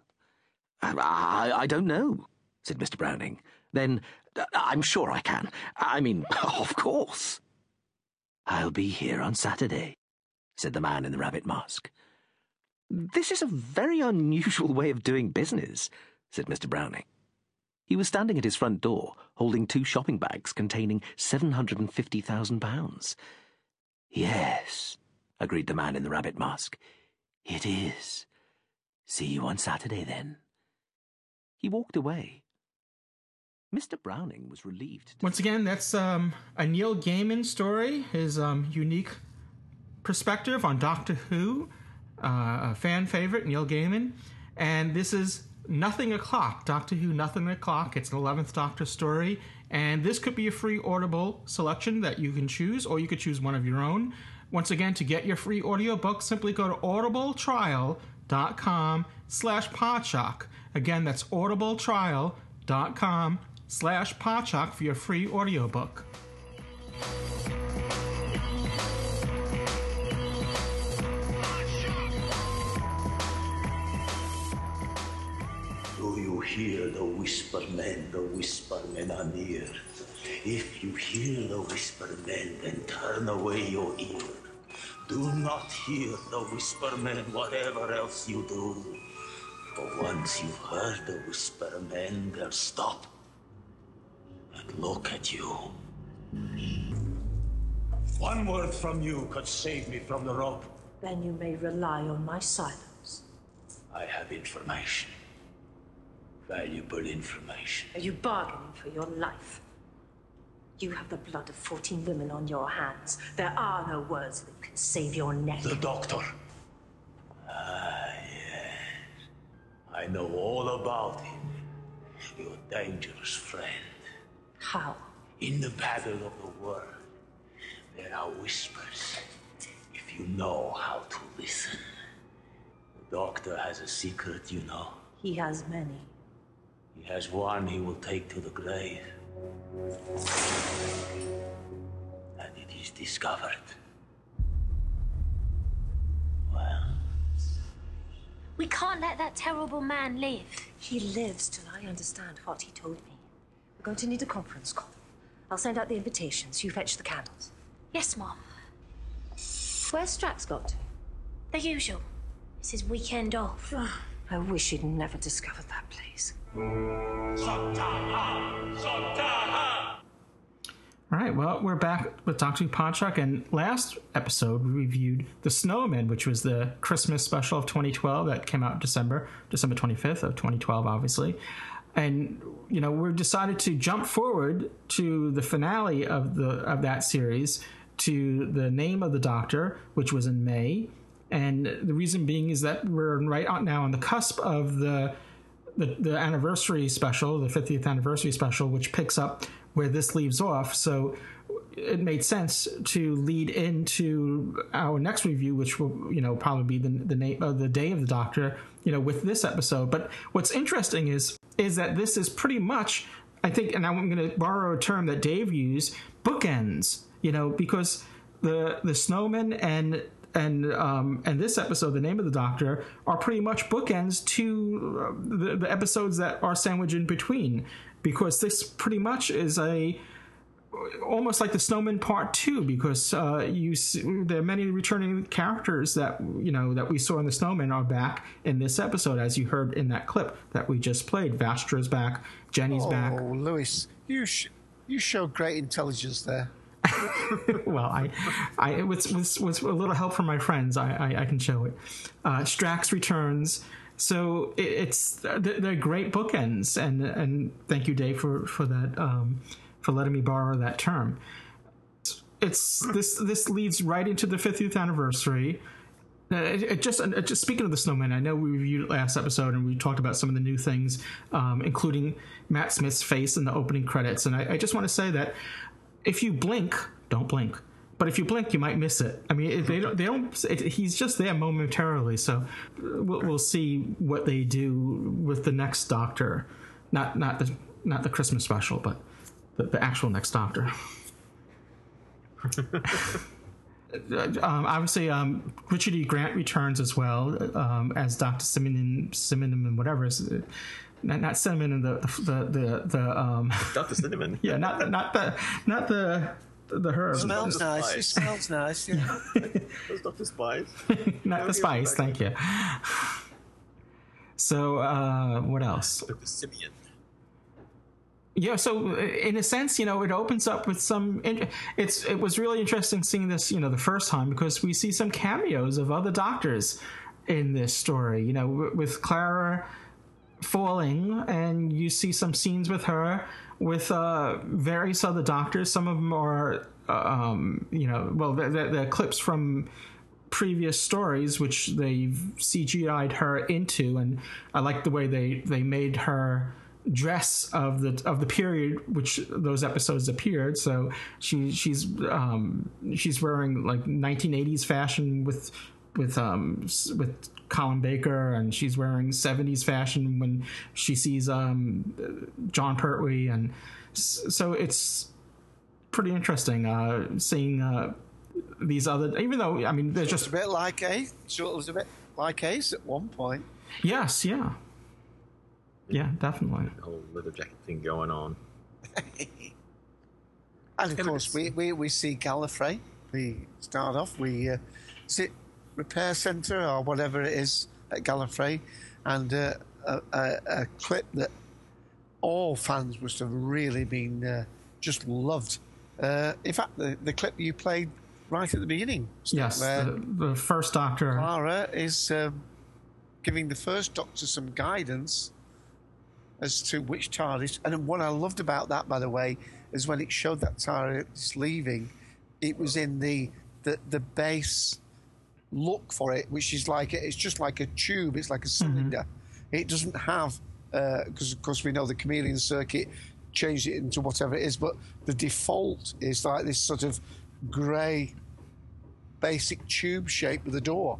I, I don't know, said Mr. Browning. Then uh, I'm sure I can. I mean, of course. I'll be here on Saturday, said the man in the rabbit mask. This is a very unusual way of doing business, said Mr. Browning. He was standing at his front door, holding two shopping bags containing £750,000. Yes, agreed the man in the rabbit mask. It is. See you on Saturday, then. He walked away. Mr. Browning was relieved. Once again, that's um, a Neil Gaiman story, his um, unique perspective on Doctor Who, uh, a fan favorite, Neil Gaiman. And this is Nothing O'Clock, Doctor Who Nothing O'Clock. It's an 11th Doctor story, and this could be a free Audible selection that you can choose, or you could choose one of your own. Once again, to get your free audiobook, simply go to audibletrial.com slash podshock. Again, that's audibletrial.com slash podshock for your free audiobook. Hear the whisper men? The whisper men are near. If you hear the whisper men, then turn away your ear. Do not hear the whisper men, whatever else you do. For once you've heard the whisper men, they'll stop and look at you. One word from you could save me from the rope. Then you may rely on my silence. I have information. Valuable information. Are you bargaining for your life? You have the blood of 14 women on your hands. There are no words that can save your neck. The doctor. Ah, yes. I know all about him. Your dangerous friend. How? In the battle of the world, there are whispers. If you know how to listen. The doctor has a secret, you know. He has many. He has one he will take to the grave. And it is discovered. Well, We can't let that terrible man live. He lives till I understand what he told me. We're going to need a conference call. I'll send out the invitations. You fetch the candles. Yes, Mom. Where's Strax got to? The usual. It's his weekend off. Ah. I wish he'd never discovered that place. All right, well, we're back with Who Podshock, and last episode we reviewed The Snowman, which was the Christmas special of 2012 that came out December, December 25th of 2012, obviously. And you know, we decided to jump forward to the finale of the of that series to the name of the Doctor, which was in May. And the reason being is that we're right now on the cusp of the the, the anniversary special, the 50th anniversary special, which picks up where this leaves off. So it made sense to lead into our next review, which will, you know, probably be the, the name of uh, the day of the Doctor, you know, with this episode. But what's interesting is is that this is pretty much, I think, and I'm going to borrow a term that Dave used, bookends. You know, because the the snowman and and um, and this episode, the name of the Doctor, are pretty much bookends to uh, the, the episodes that are sandwiched in between, because this pretty much is a almost like the Snowman Part Two, because uh, you see, there are many returning characters that you know that we saw in the Snowman are back in this episode, as you heard in that clip that we just played. Vastra's back, Jenny's oh, back. Louis, you sh- you showed great intelligence there. well, I, I with, with, with a little help from my friends, I, I, I can show it. Uh, Strax returns, so it, it's they're great bookends, and and thank you, Dave, for for that um, for letting me borrow that term. It's this this leads right into the 50th anniversary. Uh, It, it just, just speaking of the snowman, I know we reviewed last episode and we talked about some of the new things, um, including Matt Smith's face in the opening credits. And I, I just want to say that if you blink, don't blink. But if you blink, you might miss it. I mean, they don't. They don't. It, he's just there momentarily, so we'll, we'll see what they do with the next Doctor, not not the not the Christmas special, but the, the actual next Doctor. um, obviously, um, Richard E. Grant returns as well um, as Doctor Simeon and whatever. Not, not cinnamon and the the the, the um the Cinnamon. yeah not not the not the the herb Smells nice. It smells nice. Yeah. Those Doctor Spies. not the spice thank you so uh what else Doctor Simeon. yeah so in a sense you know it opens up with some it's it was really interesting seeing this you know the first time because we see some cameos of other doctors in this story you know with clara falling and you see some scenes with her with uh, various other doctors some of them are uh, um, you know well the, the, the clips from previous stories, which they've CGI'd her into, and I like the way they they made her dress of the of the period which those episodes appeared. So she she's um, she's wearing like 1980s fashion with with um with Colin Baker, and she's wearing 70s fashion when she sees um Jon Pertwee, and so it's pretty interesting uh, seeing uh, these other. Even though I mean they're Just just a bit like Ace. Sure, it was a bit like Ace at one point. yes, yeah, yeah, definitely. whole leather jacket thing going on. And of course, we, we, we see Gallifrey. We start off, we uh, sit repair centre or whatever it is at Gallifrey, and uh, a, a, a clip that all fans must have really been uh, just loved. Uh, in fact, the, the clip you played right at the beginning, Yes, the, the first Doctor. Clara is um, giving the first Doctor some guidance as to which TARDIS. And what I loved about that, by the way, is when it showed that TARDIS leaving, it was in the the, the base look for it, which is like it's just like a tube. It's like a cylinder. It doesn't have because of course we know the chameleon circuit changed it into whatever it is, but the default is like this sort of grey basic tube shape with a door.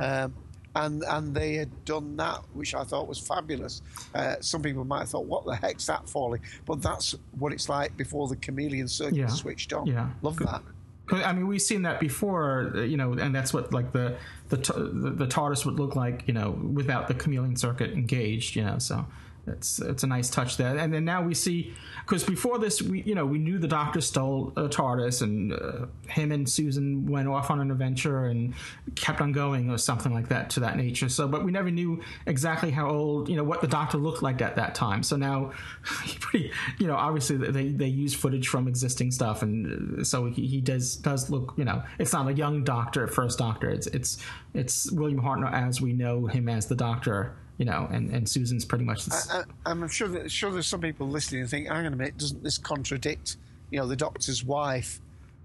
Um, and and they had done that, which I thought was fabulous. Uh, some people might have thought, "What the heck's that falling?" But that's what it's like before the chameleon circuit Yeah. switched on. Yeah. love that. I mean, we've seen that before, uh, you know, and that's what like the the the, the TARDIS would look like, you know, without the chameleon circuit engaged, you know. So it's it's a nice touch there. And then now we see because before this, we you know we knew the Doctor stole a TARDIS, and uh, him and Susan went off on an adventure and kept on going, or something like that to that nature. So, but we never knew exactly how old, you know, what the Doctor looked like at that time. So now, pretty, you know, obviously they they use footage from existing stuff, and uh, so he, he does does look, you know, it's not a young Doctor, first Doctor. It's it's it's William Hartnell as we know him as the Doctor. You know, and, and Susan's pretty much the, s- I, I'm sure that sure there's some people listening and think, "Hang on a minute, doesn't this contradict, you know, the Doctor's wife,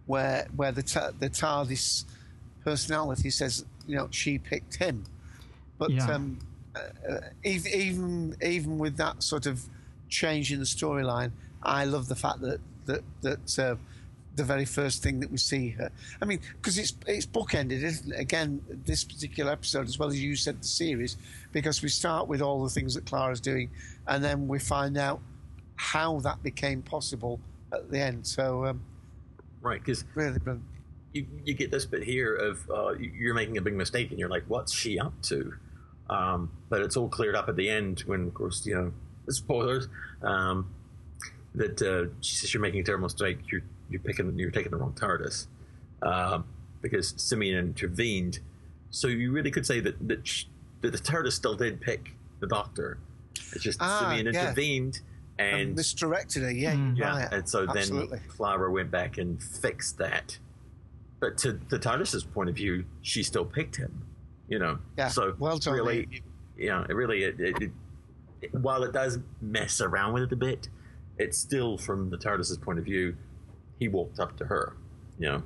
where where the ta- the TARDIS personality says, you know, she picked him." But Yeah. um, uh, even even with that sort of change in the storyline, I love the fact that that that uh, the very first thing that we see her. I mean, because it's it's bookended, isn't it? Again, this particular episode, as well as you said, the series, because we start with all the things that Clara's doing, and then we find out how that became possible at the end. So, um, Right, because really brilliant. you, you get this bit here of uh, you- you're making a big mistake and you're like, what's she up to? Um, but it's all cleared up at the end when, of course, you know, spoilers. Um, that uh, she says you're making a terrible mistake. You're you're picking you're taking the wrong TARDIS um, because Simeon intervened. So you really could say that that, sh- that the TARDIS still did pick the Doctor. It's just Ah, Simeon yeah. intervened and And misdirected her. Yeah, Mm. yeah, right. and so Absolutely. then Clara went back and fixed that. But to the TARDIS's point of view, she still picked him. You know, Yeah, So well done, really, mate. yeah, it really, it, it, it, it- while it does mess around with it a bit, it's still from the TARDIS's point of view. He walked up to her. You know,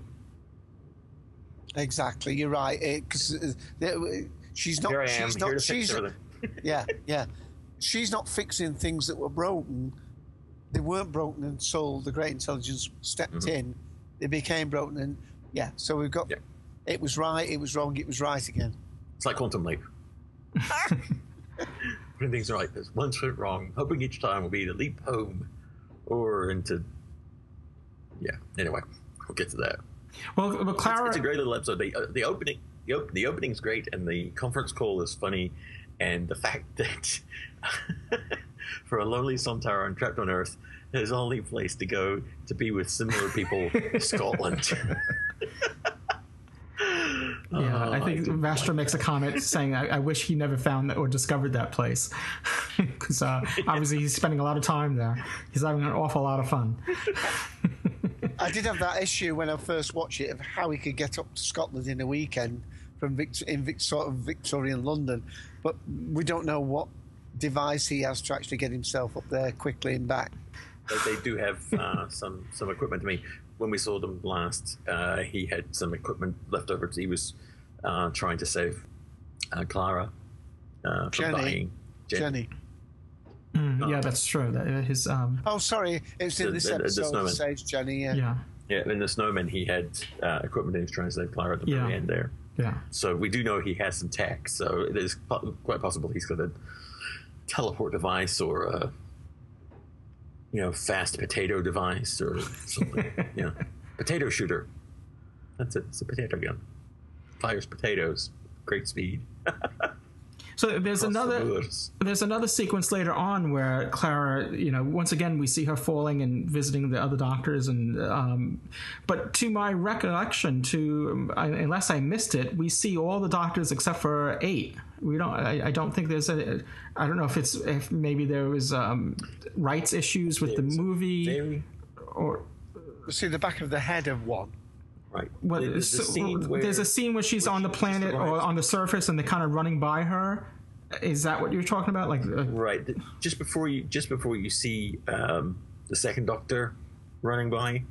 Exactly, you're right. Because she's not. here I am, she's here not. to She's yeah, yeah. She's not fixing things that were broken. They weren't broken and until the great intelligence stepped Mm-hmm. in. They became broken, and yeah. So we've got. Yeah. It was right. It was wrong. It was right again. It's like quantum leap. Putting things right. There's one foot wrong. Hoping each time will be to leap home or into. Yeah. Anyway, we'll get to that. well, but It's, Clara. it's a great little episode. The, uh, the opening, the, op- the opening's great, and the conference call is funny, and the fact that for a lonely tower trapped on Earth, his only place to go to be with similar people is Scotland. Yeah, I think Oh, Vastra makes a comment saying, I, I wish he never found that or discovered that place. Because uh, obviously he's spending a lot of time there. He's having an awful lot of fun. I did have that issue when I first watched it of how he could get up to Scotland in a weekend from in Vic- sort of Victorian London, but we don't know what device he has to actually get himself up there quickly and back. But they do have uh, some some equipment. I mean, when we saw them last, uh, he had some equipment left over. Because he was uh, trying to save uh, Clara uh, from Jenny. dying. Jen- Jenny. Mm, yeah, that's true. That uh, his um, Oh, sorry, it was in The- this the- the episode. snowman. that saves Jenny. Yeah. yeah, Yeah, in the snowman, he had uh, equipment and he was trying to save Clara at the Yeah. very end there. yeah. So we do know he has some tech. So it is po- quite possible he's got a teleport device or a you know fast potato device or something. yeah, potato shooter. That's it. It's a potato gun. Fires potatoes. Great speed. So there's Across the another there's another sequence later on where Clara, you know, once again we see her falling and visiting the other doctors, and um, but to my recollection, to unless I missed it, we see all the doctors except for eight. We don't. I, I don't think there's a. I don't know if it's if maybe there was um, rights issues with the movie or see the back of the head of one. Right. what, The- the so- where- there's a scene where she's on the planet or on the surface and they're kind of running by her. Is that what you're talking about? Like, uh, Right. Just before you, just before you see um, the second Doctor running by,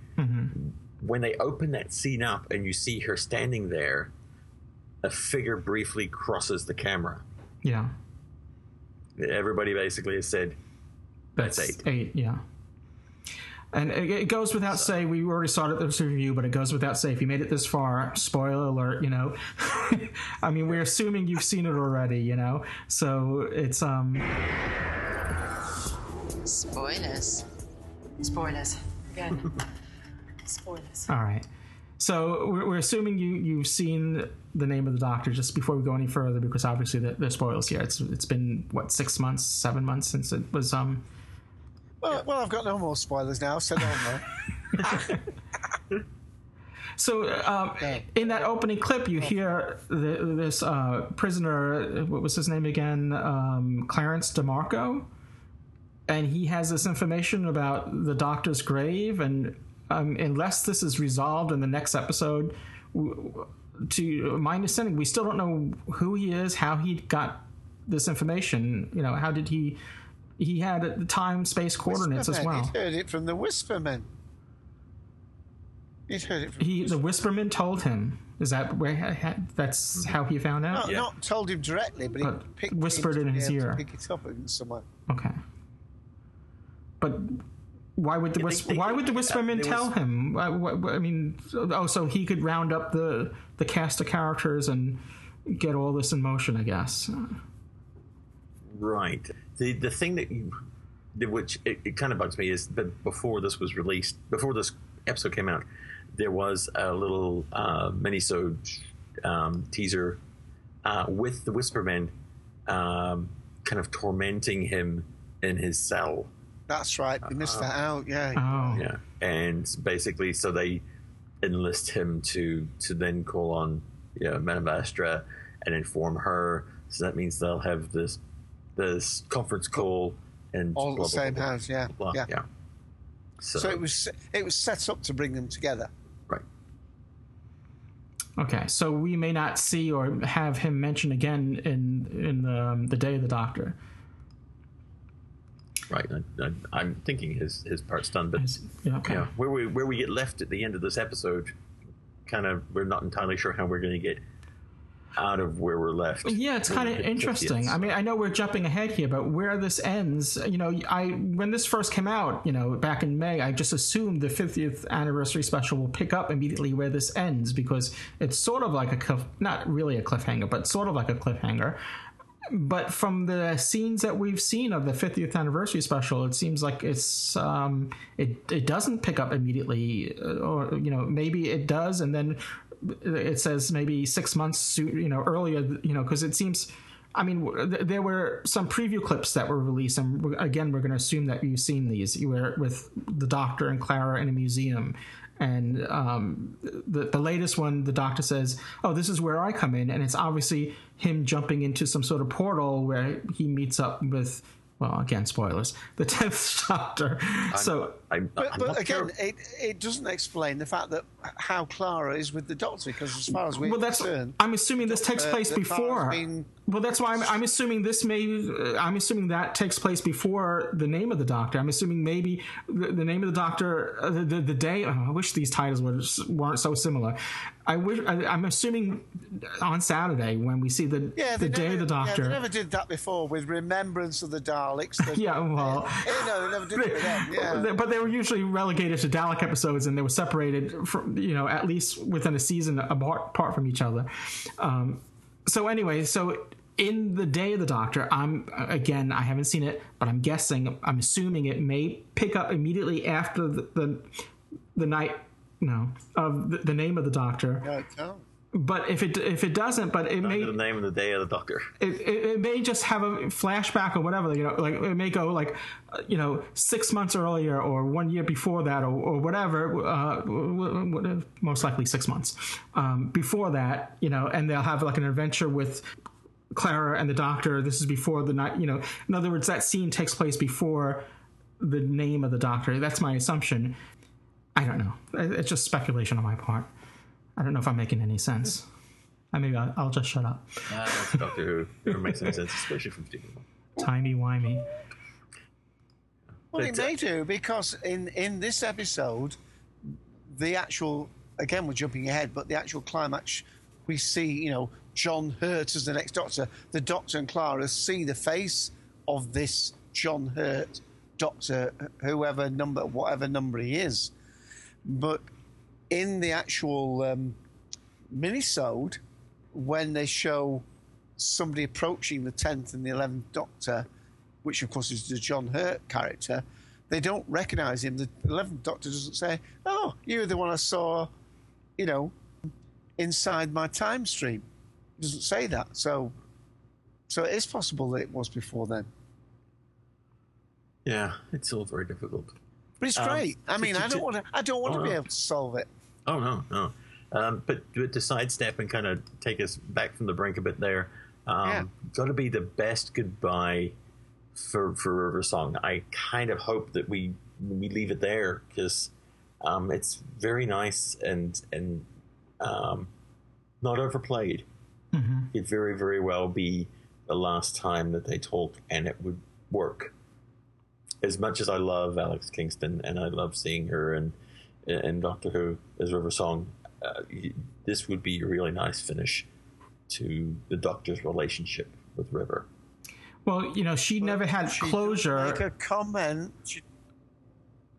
when they open that scene up and you see her standing there, a figure briefly crosses the camera. yeah. Everybody basically has said, That's That's eight. yeah. And it, it goes without say, we already started this review, but it goes without say, if you made it this far, spoiler alert, you know. I mean, we're assuming you've seen it already, you know. So it's um Spoilers. Spoilers. Again. Spoilers. all right. So we're, we're assuming you you've seen the name of the doctor just before we go any further, because obviously there- there's spoilers here. It's it's been what six months, seven months since it was um Well, well, I've got no more spoilers now, so no more. So, um, in that opening clip, you hear the, this uh, prisoner. What was his name again? Um, Clarence DeMarco, and he has this information about the doctor's grave. And um, unless this is resolved in the next episode, to my understanding, we still don't know who he is, how he got this information. You know, how did he? He had time space coordinates as well. He'd heard it from the Whispermen. He'd heard it from. He, the Whisperman told him. Is that where? That's mm-hmm. how he found out. Not, not told him directly, but he picked whispered him to in his ear. Pick it up in somewhere. Okay. But why would the Yeah, they- they- why would the Whisperman there tell was- him? Why- why- I mean, oh, so he could round up the the cast of characters and get all this in motion, I guess. Right. The the thing that you, which it, it kind of bugs me is that before this was released, before this episode came out, there was a little uh, minisode um, teaser uh, with the Whispermen um, kind of tormenting him in his cell. That's right. We missed that out. Yeah. Oh, Yeah, and basically, so they enlist him to to then call on you know, Madame Vastra and inform her. So that means they'll have this this conference call and All blah, the blah, same blah, blah, house. Yeah. blah, yeah. yeah. So, So it was it was set up to bring them together. right. Okay, so we may not see or have him mentioned again in in the, um, the Day of the Doctor. Right, I, I, I'm thinking his his part's done, but yeah, okay. yeah, where we where we get left at the end of this episode, kind of we're not entirely sure how we're going to get out of where we're left. Yeah, it's kind of interesting. I mean, I know we're jumping ahead here, but where this ends, you know, I when this first came out, you know, back in May, I just assumed the 50th anniversary special will pick up immediately where this ends because it's sort of like a cliff, not really a cliffhanger, but sort of like a cliffhanger. But from the scenes that we've seen of the 50th anniversary special, it seems like it's um, it it doesn't pick up immediately, uh, or you know, maybe it does, and then it says maybe six months, you know, earlier, you know, because it seems. I mean, there were some preview clips that were released, and again, we're going to assume that you've seen these. You were with the Doctor and Clara in a museum, and um, the the latest one, the Doctor says, "Oh, this is where I come in," and it's obviously him jumping into some sort of portal where he meets up with. Well, again, spoilers. The tenth Doctor. so I'm, But, I'm but not again, sure. it, it doesn't explain the fact that how Clara is with the Doctor, because as far as we're well, that's. concerned, I'm assuming this takes uh, place that before. Well, that's why I'm, I'm assuming this may. uh, I'm assuming that takes place before the name of the doctor. I'm assuming maybe the, the name of the doctor, uh, the, the, the day. oh, I wish these titles were, weren't so similar. I wish. I, I'm assuming on Saturday when we see the Yeah, the they day of the Yeah, doctor. they never did that before with Remembrance of the Daleks. The, Yeah, well- Yeah, no, they never did it with them. Yeah. But they were usually relegated to Dalek episodes, and they were separated from you know at least within a season apart, apart from each other. Um, so anyway, so in the Day of the Doctor, I'm again I haven't seen it, but I'm guessing I'm assuming it may pick up immediately after the the, the night no of the, the name of the Doctor. Can't. But if it if it doesn't, but it may the name of the day of the Doctor. it, it, it may just have a flashback or whatever you know like it may go like uh, you know six months earlier or one year before that or, or whatever uh, most likely six months um, before that you know and they'll have like an adventure with clara and the doctor. This is before the night you know. In other words that scene takes place before the name of the doctor. That's my assumption. I don't know. It's just speculation on my part i don't know if i'm making any sense I maybe I'll, I'll just shut up that's Doctor Who. Never makes any sense, especially from Steven. Moore. timey wimey Well, it may do because in in this episode, the actual again we're jumping ahead, but the actual climax we see you know John Hurt as the next Doctor. The Doctor and Clara see the face of this John Hurt Doctor, whoever number, whatever number he is. But in the actual um, minisode, when they show somebody approaching the tenth and the eleventh Doctor, which of course is the John Hurt character, they don't recognise him. The eleventh Doctor doesn't say, "Oh, you're the one I saw," you know, inside my time stream. He doesn't say that. So, so it is possible that it was before then. Yeah, it's all very difficult. But it's Um, great. I mean, I don't want to. I don't want to be able to solve it. Oh no, no. Um, but, but to sidestep and kind of take us back from the brink a bit there, um, Yeah. got to be the best goodbye for for River Song. I kind of hope that we we leave it there because um, it's very nice and and um, not overplayed. It very very well be the last time that they talk, and it would work. As much as I love Alex Kingston and I love seeing her and and Doctor Who as River Song, uh, this would be a really nice finish to the Doctor's relationship with River. Well, you know, she never had She closure, Make a comment. She,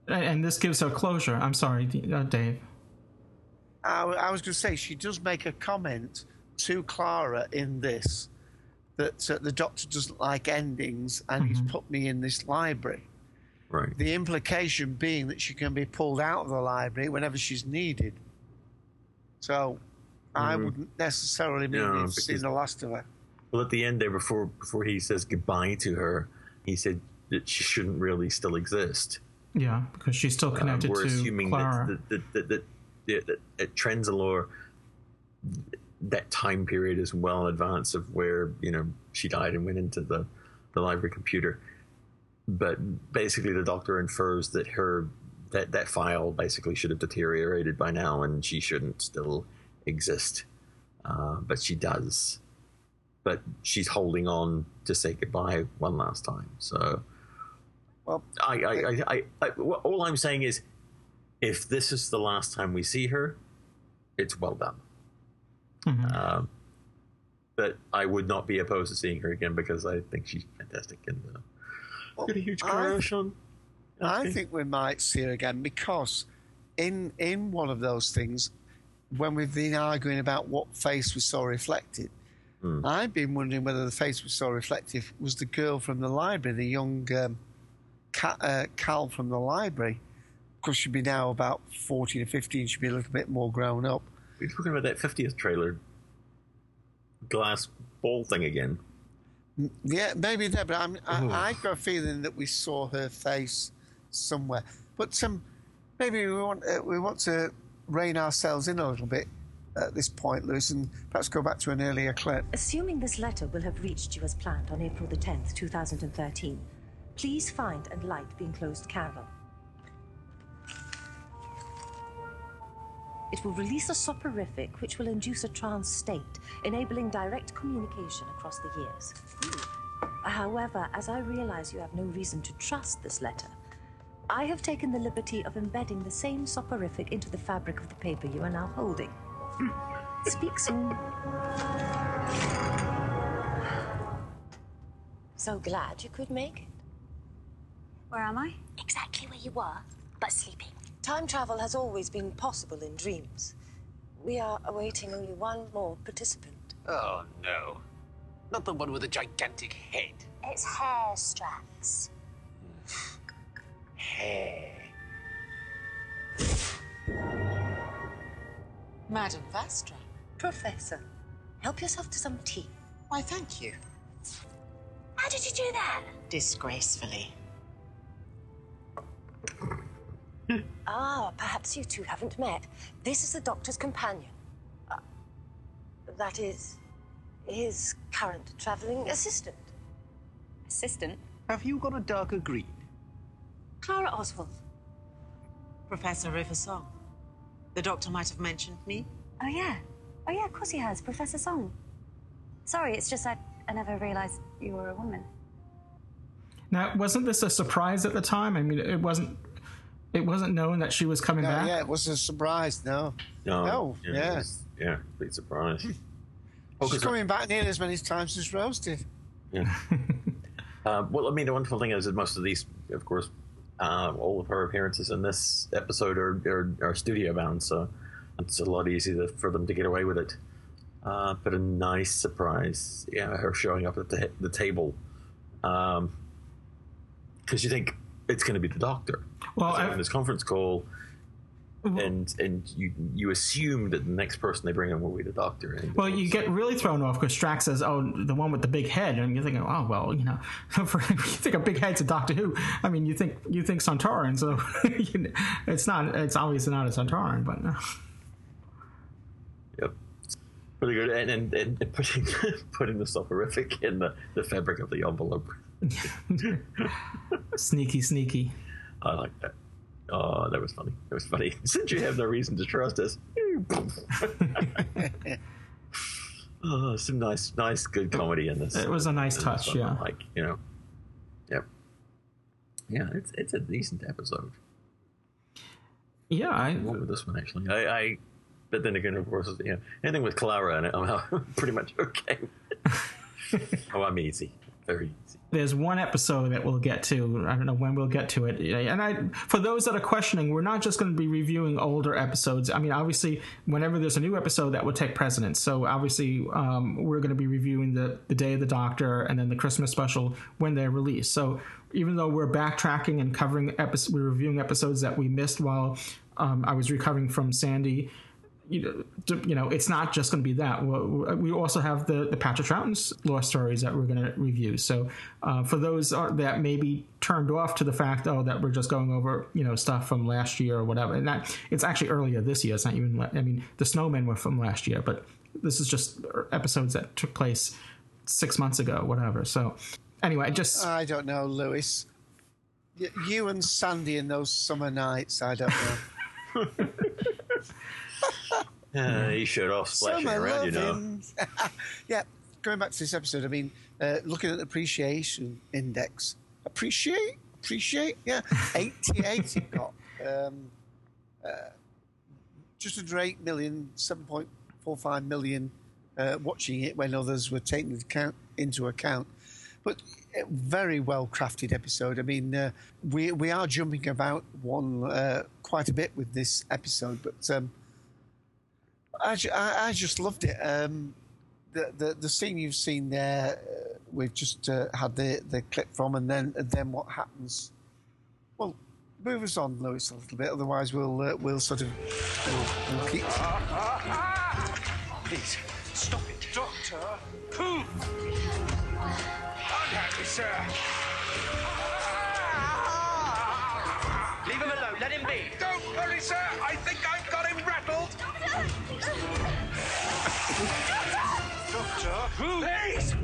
and this gives her closure. I'm sorry, uh, Dave. I, I was going to say she does make a comment to Clara in this that uh, the Doctor doesn't like endings, and he's put me in this library. Right. The implication being that she can be pulled out of the library whenever she's needed. So, I wouldn't necessarily mean Yeah, we've seen the last of her. Well, at the end there, before before he says goodbye to her, he said that she shouldn't really still exist. Yeah, because she's still connected Uh, we're to assuming Clara. that that that, that, that, that at Trenzalore, that time period is well in advance of where you know she died and went into the the library computer. But basically, the doctor infers that her that that file basically should have deteriorated by now, and she shouldn't still exist. Uh, but she does. But she's holding on to say goodbye one last time. So Well, I, I, I, I, I, all I'm saying is, if this is the last time we see her, it's well done. Um, but I would not be opposed to seeing her again because I think she's fantastic and uh, got a huge I- crush on. I think we might see her again because in in one of those things, when we've been arguing about what face we saw reflected, Hmm. I've been wondering whether the face we saw reflected was the girl from the library, the young um, Ca- uh, Cal from the library. Because she'd be now about 14 or 15, she'd be a little bit more grown up. We're talking about that 50th trailer glass ball thing again. Yeah, maybe there, but I'm, I, I've got a feeling that we saw her face somewhere. But um, maybe we want uh, we want to rein ourselves in a little bit at this point, Louis, and perhaps go back to an earlier clip. Assuming this letter will have reached you as planned on April the 10th, 2013, please find and light the enclosed candle. It will release a soporific which will induce a trance state, enabling direct communication across the years. However, as I realize you have no reason to trust this letter, I have taken the liberty of embedding the same soporific into the fabric of the paper you are now holding. Hmm. Speak soon. So glad you could make it. Where am I? Exactly where you were, but sleeping. Time travel has always been possible in dreams. We are awaiting only one more participant. Oh, no. Not the one with the gigantic head. It's hair straps. Hair. Madam Vastra. Professor, help yourself to some tea. Why, thank you. How did you do that? Disgracefully. Ah, perhaps you two haven't met. This is the doctor's companion. Uh, that is, his current traveling assistant. Assistant? Have you got a darker green? Clara Oswald. Professor River Song. The doctor might have mentioned me. Oh, yeah. Oh, yeah, of course he has. Professor Song. Sorry, it's just I, I never realized you were a woman. Now, wasn't this a surprise at the time? I mean, it wasn't. It wasn't known that she was coming No, back. yeah, it was a surprise. No, No, No, yeah, yeah. it was- yeah, big surprise. she's Focus on- coming back nearly as many times as Rose did. Yeah. uh, well, I mean, the wonderful thing is that most of these, of course, uh, all of her appearances in this episode are, are, are studio bound, so it's a lot easier for them to get away with it. Uh, but a nice surprise, yeah, her showing up at the, the table. Because you think it's going to be the doctor. Well, So I- in this conference call, and and you you assume that the next person they bring in will be the doctor. And Well, you get really thrown off because Strax says, "Oh, the one with the big head," and you're thinking, "Oh, well, you know, for, you think a big head's a Doctor Who." I mean, you think you think Sontaran, so you know, it's not. It's obviously not a Sontaran, but Yep. Pretty good. And, and, and putting putting the soporific in the, the fabric of the envelope. Sneaky, sneaky. I like that. Oh, that was funny. That was funny. Since you have no reason to trust us. oh, some nice, nice, good comedy in this. It was a nice touch, yeah. Like you know, yep. Yeah, it's it's a decent episode. Yeah, I went with this one actually. I, I but then again, of course, yeah, anything with Clara in it, I'm pretty much okay. oh, I'm easy, very easy. There's one episode that we'll get to. I don't know when we'll get to it. And I, for those that are questioning, we're not just going to be reviewing older episodes. I mean, obviously, whenever there's a new episode, that will take precedence. So obviously, um, we're going to be reviewing the the Day of the Doctor and then the Christmas special when they're released. So even though we're backtracking and covering episodes, we're reviewing episodes that we missed while um, I was recovering from Sandy you know, to- you know, it's not just going to be that. We we also have the the Patrick Troughton's lore stories that we're going to review. So uh, for those are, that may be turned off to the fact, oh, that we're just going over you know stuff from last year or whatever, and that it's actually earlier this year. It's not even. I mean, the Snowmen were from last year, but this is just episodes that took place six months ago, whatever. So anyway, just I don't know, Louis. You and Sandy in those summer nights, I don't know. Uh, he showed off splashing Summer around, you know. yeah, going back to this episode, I mean, uh, looking at the appreciation index, appreciate, appreciate, yeah, 88 it got. Um, uh, just under 8 million, 7.45 million uh, watching it when others were taken into account. Into account. But a very well crafted episode. I mean, uh, we, we are jumping about one uh, quite a bit with this episode, but. Um, I, I, I just loved it. Um, the, the the scene you've seen there, uh, we've just uh, had the, the clip from, and then and then what happens? Well, move us on, Louis, a little bit. Otherwise, we'll uh, we'll sort of we'll, we'll keep. Please, stop it. Doctor, who? Unhappy, sir. Leave him alone. Let him be. Don't worry, sir. I think I've Doctor, who? Please.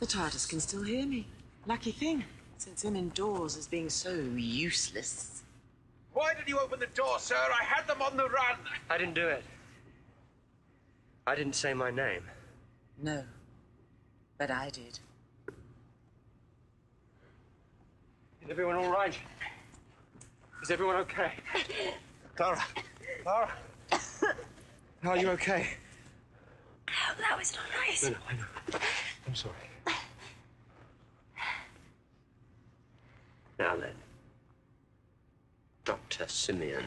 The TARDIS can still hear me. Lucky thing, since him indoors is being so useless. Why did you open the door, sir? I had them on the run. I didn't do it. I didn't say my name. No, but I did. Is everyone all right? Is everyone okay? Clara, Clara, are you okay? Oh, that was not nice. No, no, I know. I'm sorry. Now then, Dr. Simeon,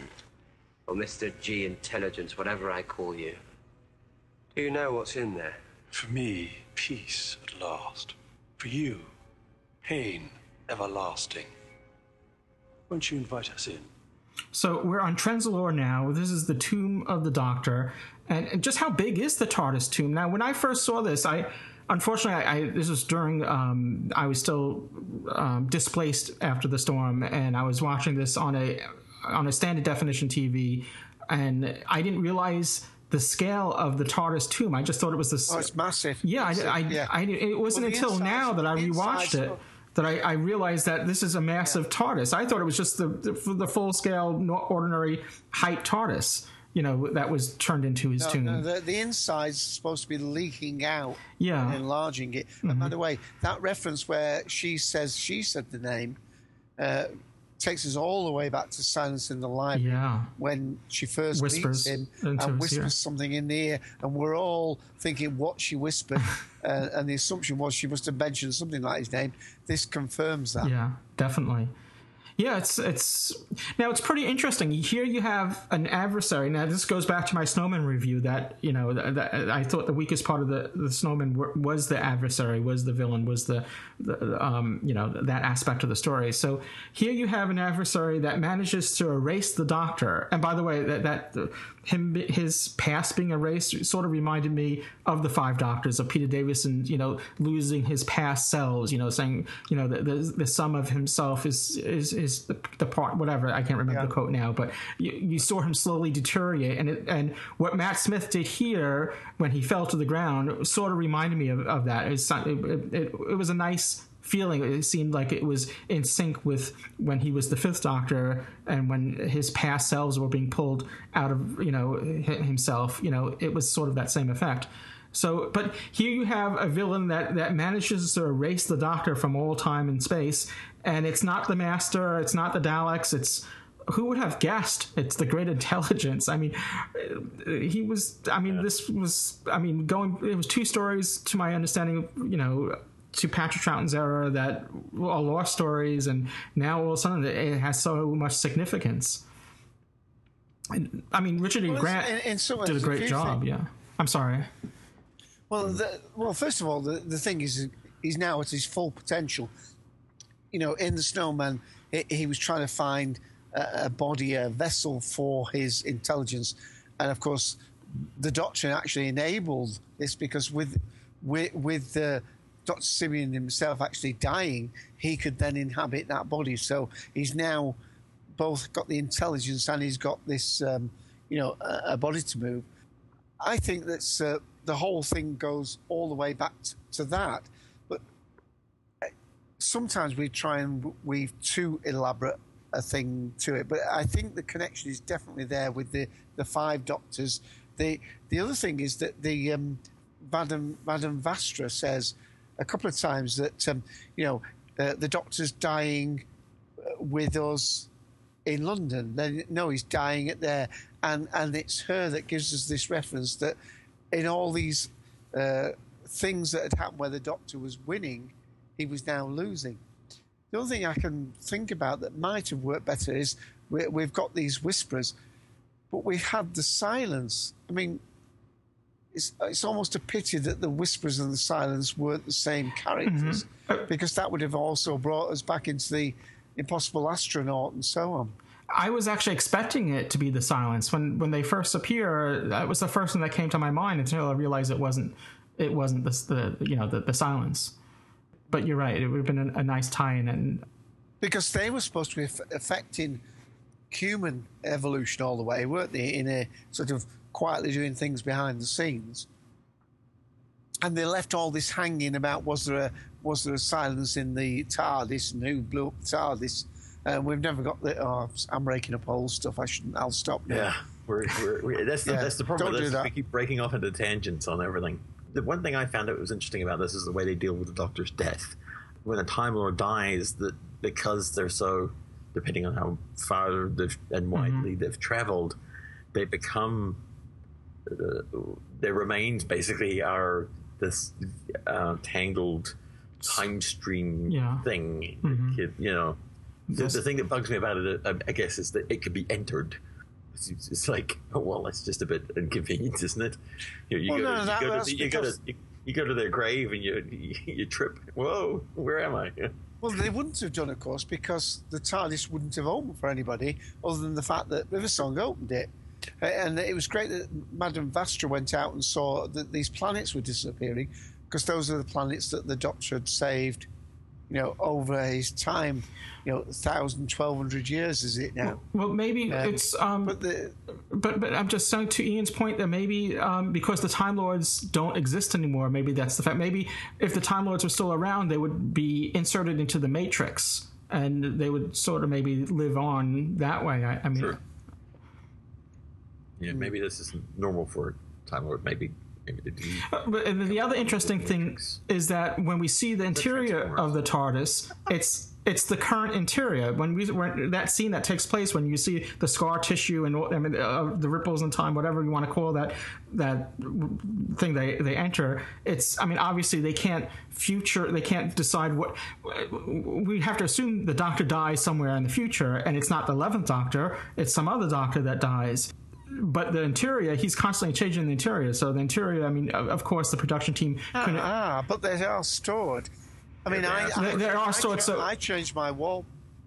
or Mr. G Intelligence, whatever I call you, do you know what's in there? For me, peace at last. For you, pain everlasting. Won't you invite us in? So we're on Trenzalore now. This is the tomb of the Doctor, and just how big is the TARDIS tomb? Now, when I first saw this, I unfortunately I, I this was during um, I was still um, displaced after the storm, and I was watching this on a on a standard definition TV, and I didn't realize the scale of the TARDIS tomb. I just thought it was this. Oh, it's massive. Yeah, I, It's, uh, I, yeah. I, it wasn't Well, until insides- now that I rewatched it that I, I realized that this is a massive TARDIS. I thought it was just the the, the full scale, ordinary height TARDIS. You know that was turned into his No, tomb. no, the, the inside's supposed to be leaking out Yeah. and enlarging it. And Mhm. by the way, that reference where she says she said the name uh, takes us all the way back to Silence in the Library Yeah. when she first Whispers meets him and whispers ear. something in the ear, and we're all thinking what she whispered, uh, and the assumption was she must have mentioned something like his name. This confirms that. Yeah, definitely. Yeah, it's it's now it's pretty interesting. Here you have an adversary. Now this goes back to my Snowman review. That you know, that, I thought the weakest part of the the Snowman was the adversary, was the villain, was the, the um you know that aspect of the story. So here you have an adversary that manages to erase the Doctor. And by the way, that that him his past being erased sort of reminded me of the Five Doctors of Peter Davison. You know, losing his past selves. You know, saying you know the the, the sum of himself is is is the, the part whatever I can't remember the quote now, but you, you saw him slowly deteriorate. And it, and what Matt Smith did here when he fell to the ground sort of reminded me of, of that. It, was- it, it, it was a nice feeling. It seemed like it was in sync with when he was the Fifth Doctor and when his past selves were being pulled out of you know hi- himself. You know, it was sort of that same effect. So, but here you have a villain that that manages to erase the Doctor from all time and space, and it's not the Master, it's not the Daleks, it's who would have guessed it's the great intelligence i mean he was i mean this was i mean going it was two stories to my understanding you know to patrick troughton's era that are lost stories and now all of a sudden it has so much significance. And, i mean richard e. Well, grant in- in some did a great job think- yeah. I'm sorry. Well, the, well, first of all, the, the thing is, he's now at his full potential. You know, in the Snowman, he, he was trying to find a, a body, a vessel for his intelligence, and of course, the Doctor actually enabled this because with with with uh, Doctor Simeon himself actually dying, he could then inhabit that body. So he's now both got the intelligence and he's got this, um, you know, a, a body to move. I think that's uh, the whole thing goes all the way back t- to that. But uh, sometimes we try and weave too elaborate a thing to it. But I think the connection is definitely there with the, the five doctors. The the other thing is that the um, Madam Madame Vastra says a couple of times that um, you know uh, the doctor's dying uh, with us in London. Then no, he's dying at there, and and it's her that gives us this reference that in all these uh, things that had happened where the Doctor was winning, he was now losing. The other thing I can think about that might have worked better is we, we've got these whisperers, but we've had the silence. I mean, it's, it's almost a pity that the whispers and the silence weren't the same mm-hmm. characters, because that would have also brought us back into the impossible astronaut and so on. I was actually expecting it to be the silence when when they first appear. That was the first thing that came to my mind until I realized it wasn't. It wasn't the, the you know the, the silence. But you're right. It would have been a, a nice tie-in, and because they were supposed to be aff- affecting human evolution all the way, weren't they? In a sort of quietly doing things behind the scenes, and they left all this hanging about: was there a was there a silence in the TARDIS and who blew up the TARDIS? Uh, we've never got the. Oh, I'm breaking up old stuff. I shouldn't. I'll stop now. Yeah, we're, we're, we're, that's the Yeah, that's the problem. don't with do that. We keep breaking off into tangents on everything. The one thing I found out was interesting about this is the way they deal with the Doctor's death. When a Time Lord dies, that because they're so, depending on how far they've, and widely they've travelled, they become their remains basically are this uh, tangled time stream Yeah. thing. Mhm. It- you know, the, the thing that bugs me about it, uh, I guess, is that it could be entered. It's, it's like, oh well, that's just a bit inconvenient, isn't it? You, you Well, go, no, to, you, go to, the- you, go to, because- you, you go to their grave and you, you you trip. Whoa, where am I? Well, they wouldn't have done, of course, because the TARDIS wouldn't have opened for anybody other than the fact that River Song opened it. Uh, And it was great that Madame Vastra went out and saw that these planets were disappearing because those are the planets that the Doctor had saved, you know, over his time, you know, 1,000, 1,200 years, is it now? Well, maybe Um, it's. Um, but, the, but but I'm just saying to Ian's point that maybe um, because the Time Lords don't exist anymore, maybe that's the fact. Maybe if the Time Lords were still around, they would be inserted into the Matrix, and they would sort of maybe live on that way. I, I mean, Yeah, maybe this is normal for Time Lord. Maybe do. But the other interesting thing is that when we see the interior of the TARDIS, it's it's the current interior. When we when that scene that takes place when you see the scar tissue and I mean uh, the ripples in time, whatever you want to call that that thing they they enter. It's I mean obviously they can't future they can't decide what we have to assume the Doctor dies somewhere in the future, and it's not the eleventh Doctor, it's some other Doctor that dies but the interior, he's constantly changing the interior. So the interior, I mean, of, of course, the production team couldn't. ah, but they are stored. I mean, I, I, They- they are stored, so- I changed my wall.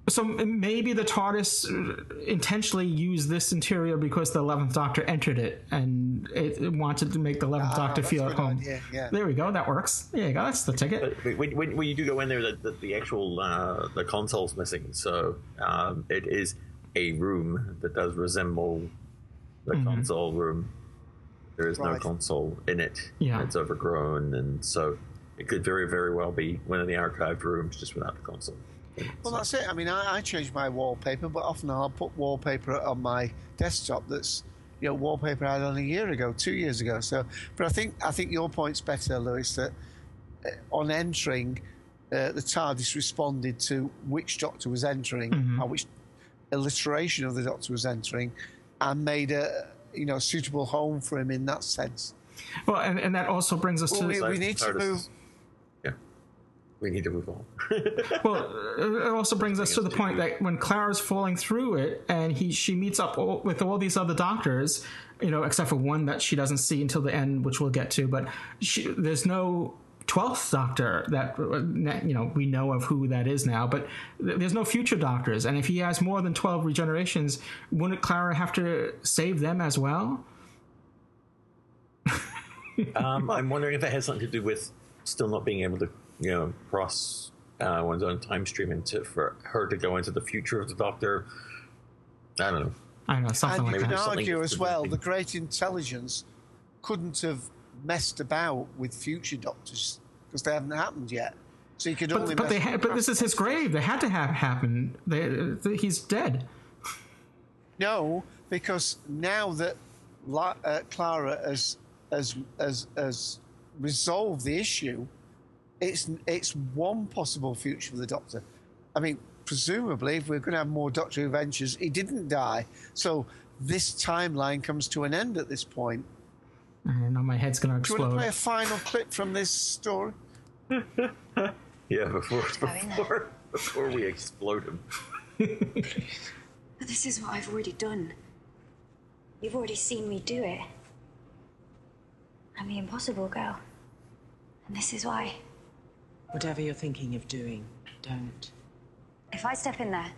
So maybe the TARDIS uh, intentionally used this interior because the eleventh Doctor entered it, and it, it wanted to make the eleventh Ah, Doctor feel at home. idea, yeah. There we go. That works. There you go. That's the ticket. But when, when, when you do go in there, the, the, the actual uh, the console's missing, so um, it is a room that does resemble the Mhm. console room. There is no console in it. Yeah. it's overgrown, and so it could very very well be one of the archived rooms just without the console. Well, that's it. I mean, I, I change my wallpaper, but often I'll put wallpaper on my desktop that's you know wallpaper I had on a year ago, two years ago. So, but I think I think your point's better, Louis. That uh, on entering, uh, the TARDIS responded to which Doctor was entering, Mhm. or which alliteration of the Doctor was entering, and made a you know suitable home for him in that sense. Well, and, and that also brings us Well, to. we, we need to TARDIS. move. We need to move on. well, it also brings us to the point that when Clara's falling through it, and he she meets up all, with all these other doctors, you know, except for one that she doesn't see until the end, which we'll get to. But she, there's no twelfth Doctor that you know we know of who that is now. But there's no future Doctors, and if he has more than twelve regenerations, wouldn't Clara have to save them as well? um, I'm wondering if it has something to do with still not being able to, you know, cross uh, one's own time stream into for her to go into the future of the Doctor. I don't know. I don't know something and like you that. can Something argue as well, the great intelligence couldn't have messed about with future doctors because they haven't happened yet. So you could only. But, but they ha- but this is his grave. They had to have happen. They, th- he's dead. No, because now that La- uh, Clara has has has has resolved the issue, it's it's one possible future for the Doctor. I mean, presumably, if we're going to have more Doctor Who ventures, he didn't die, so this timeline comes to an end at this point. I know my head's going to explode. Do you want to play a final clip from this story? Yeah, before before before we explode him. This is what I've already done. You've already seen me do it. I'm the impossible girl. And this is why. Whatever you're thinking of doing, don't. If I step in there,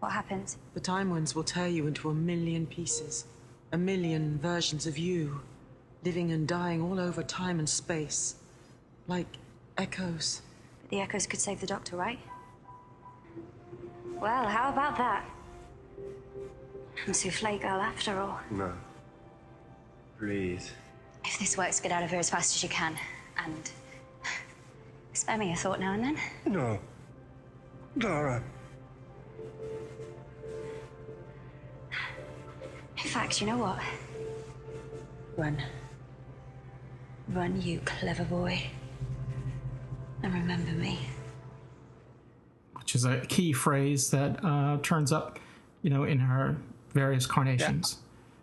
what happens? The time winds will tear you into a million pieces. A million versions of you, living and dying all over time and space. Like echoes. But the echoes could save the doctor, right? Well, how about that? I'm souffle girl after all. No. Please. If this works, get out of here as fast as you can. And Spare me a thought now and then. No. Clara. Fact, you know what? Run. Run, you clever boy. And remember me. which is a key phrase that uh, turns up, you know, in her various carnations.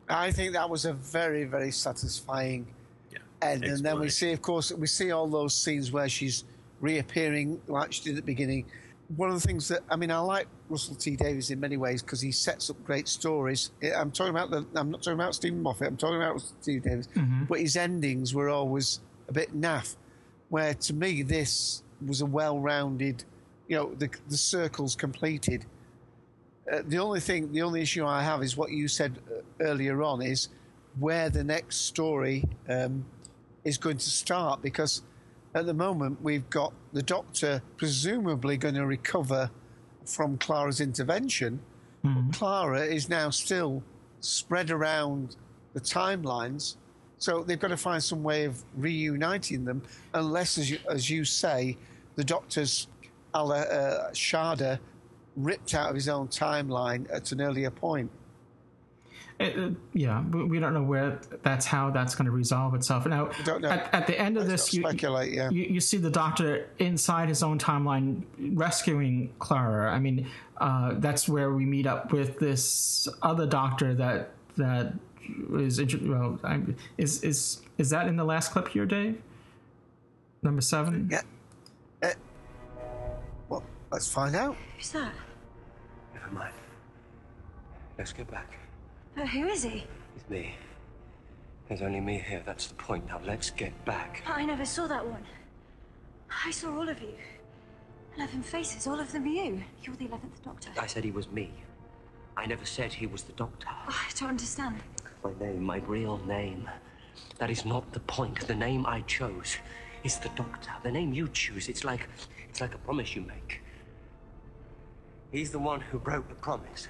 I think that was a very, very satisfying end. And then we see, of course, we see all those scenes where she's reappearing like she did at the beginning. One of the things that I mean, I like Russell T Davies in many ways because he sets up great stories. I'm talking about the. I'm not talking about Steven Moffat. I'm talking about Russell T Davies. Mhm. But his endings were always a bit naff. Where to me, this was a well-rounded. You know, the the circle's completed. Uh, the only thing, the only issue I have is what you said uh, earlier on is where the next story um, is going to start because at the moment we've got the doctor presumably going to recover from Clara's intervention. But Clara is now still spread around the timelines, so they've got to find some way of reuniting them, unless, as you, as you say, the doctor's a la, uh, Shada ripped out of his own timeline at an earlier point. It- it- yeah, we we don't know where that's how that's going to resolve itself. Now. At, at the end of Let's this, you, speculate, yeah. you you see the doctor inside his own timeline rescuing Clara. I mean, uh, that's where we meet up with this other doctor that that is intro- well, I'm, is is is that in the last clip here, Dave? Number seven. Yeah. Well, let's find out. Who's that? Never mind. Let's get back. Uh, who is he? It's me. There's only me here. That's the point. Now let's get back. I never saw that one. I saw all of you. Eleven faces, all of them you. You're the eleventh Doctor. I said he was me. I never said he was the doctor. Oh, I don't understand. My name, my real name. That is not the point. The name I chose is the doctor. The name you choose, it's like it's like a promise you make. He's the one who broke the promise.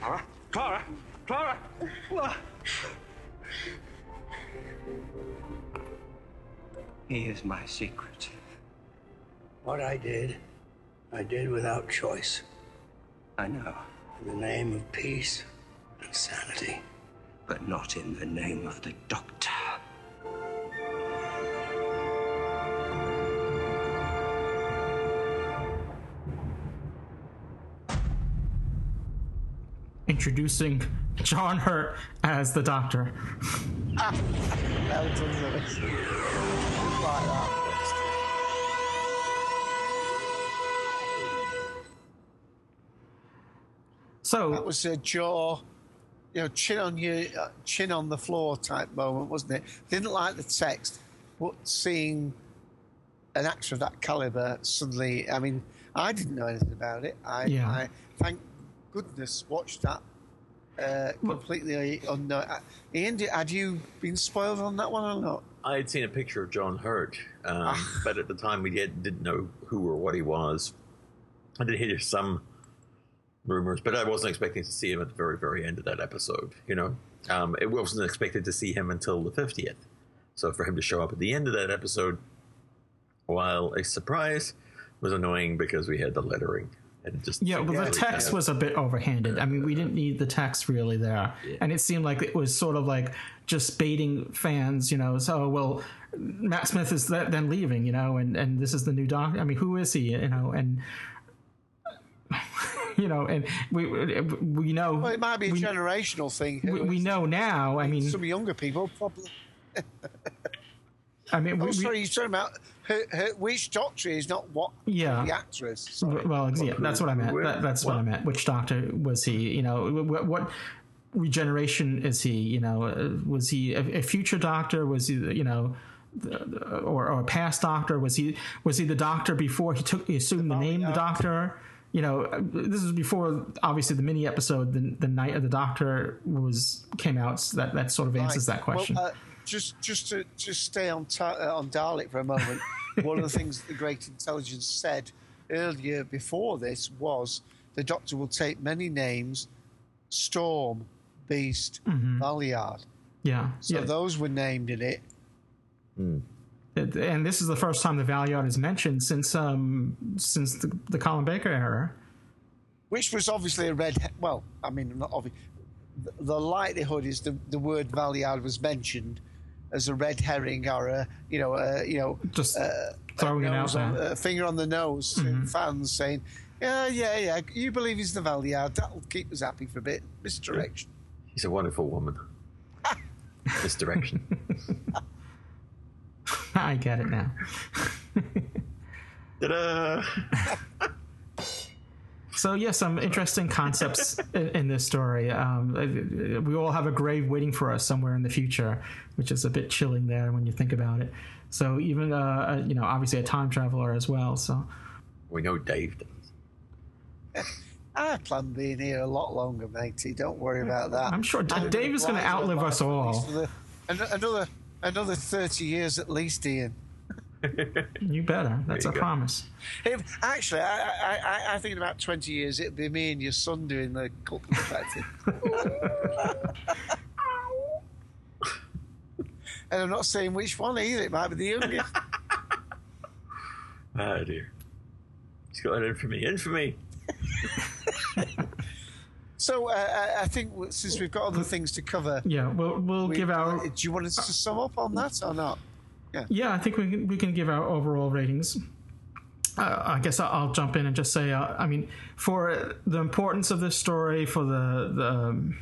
Clara? Clara? Clara? Clara? Here's my secret. What I did, I did without choice. I know. In the name of peace and sanity. But not in the name of the doctor. Introducing John Hurt as the Doctor. Well done, Louis. Just like that. So that was a jaw, you know, chin on your uh, chin on the floor type moment, wasn't it? Didn't like the text, but seeing an actor of that caliber suddenly, I mean, I didn't know anything about it. I, Yeah. I thank goodness watched that uh, completely unknown. Uh, Ian, had you been spoiled on that one or not? I had seen a picture of John Hurt, um, but at the time we did, didn't know who or what he was. I did hear some rumors, but I wasn't expecting to see him at the very, very end of that episode. You know, um, it wasn't expected to see him until the fiftieth. So for him to show up at the end of that episode, while a surprise, was annoying because we had the lettering just Yeah, well, the text was a bit overhanded. I mean, we didn't need the text really there, and it seemed like it was sort of like just baiting fans. You know, so well, Matt Smith is then leaving. You know, and and this is the new doc. I mean, who is he? You know, and you know, and we we know Well, it might be a generational thing. we, we know now. I mean, some younger people probably. I mean, oh, we- we- sorry, you're talking about her, her, which doctor is not what Yeah. the actress. Sorry. Well, yeah, that's what I meant. That, that's what I meant. Which doctor was he? You know, what, what regeneration is he? You know, uh, was he a, a future doctor? Was he, you know, the- the- or, or a past doctor? Was he was he the doctor before he took he assumed the name the doctor? You know, uh, this is before obviously the mini episode, the, the night of the doctor was came out. So that that sort of answers Right. that question. Well, uh, just just to just stay on ta- uh, on Dalek for a moment. one of the things that the Great Intelligence said earlier before this was the Doctor will take many names: Storm, Beast. Valeyard. Yeah. So yeah. those were named in it. It- and this is the first time the Valeyard is mentioned since um since the, the Colin Baker era. which was obviously a red. he- Well, I mean, not obvious. The, the likelihood is the the word Valeyard was mentioned as a red herring or a you know a, you know Just uh, throwing a it out nose on- there. a finger on the nose to Mhm. fans saying, yeah, yeah, yeah, you believe he's the Valeyard. That'll keep us happy for a bit. Misdirection. He's a wonderful woman. Misdirection. I get it now. Ta-da! So yeah, some interesting concepts in, in this story. Um, uh, we all have a grave waiting for us somewhere in the future, which is a bit chilling there when you think about it. So even uh, you know, obviously a time traveler as well. So We know Dave does. I plan being here a lot longer, matey. Don't worry about that. I'm sure D- I'm Dave is gonna outlive us all. for the- Another another thirty years at least, Ian. you better. That's There a go. promise. If, actually, I, I, I, think in about 20 years it'll be me and your son doing the cult perspective. and I'm not saying which one either. It might be the youngest. Oh dear. He's got an infamy. Infamy. so uh, I- I think since we've got other things to cover, Yeah, we'll we'll we- give our Do you want us to sum up on that or not? Yeah. Yeah, I think we can, we can give our overall ratings. Uh, I guess I'll, jump in and just say, uh, I mean, for the importance of this story, for the the um,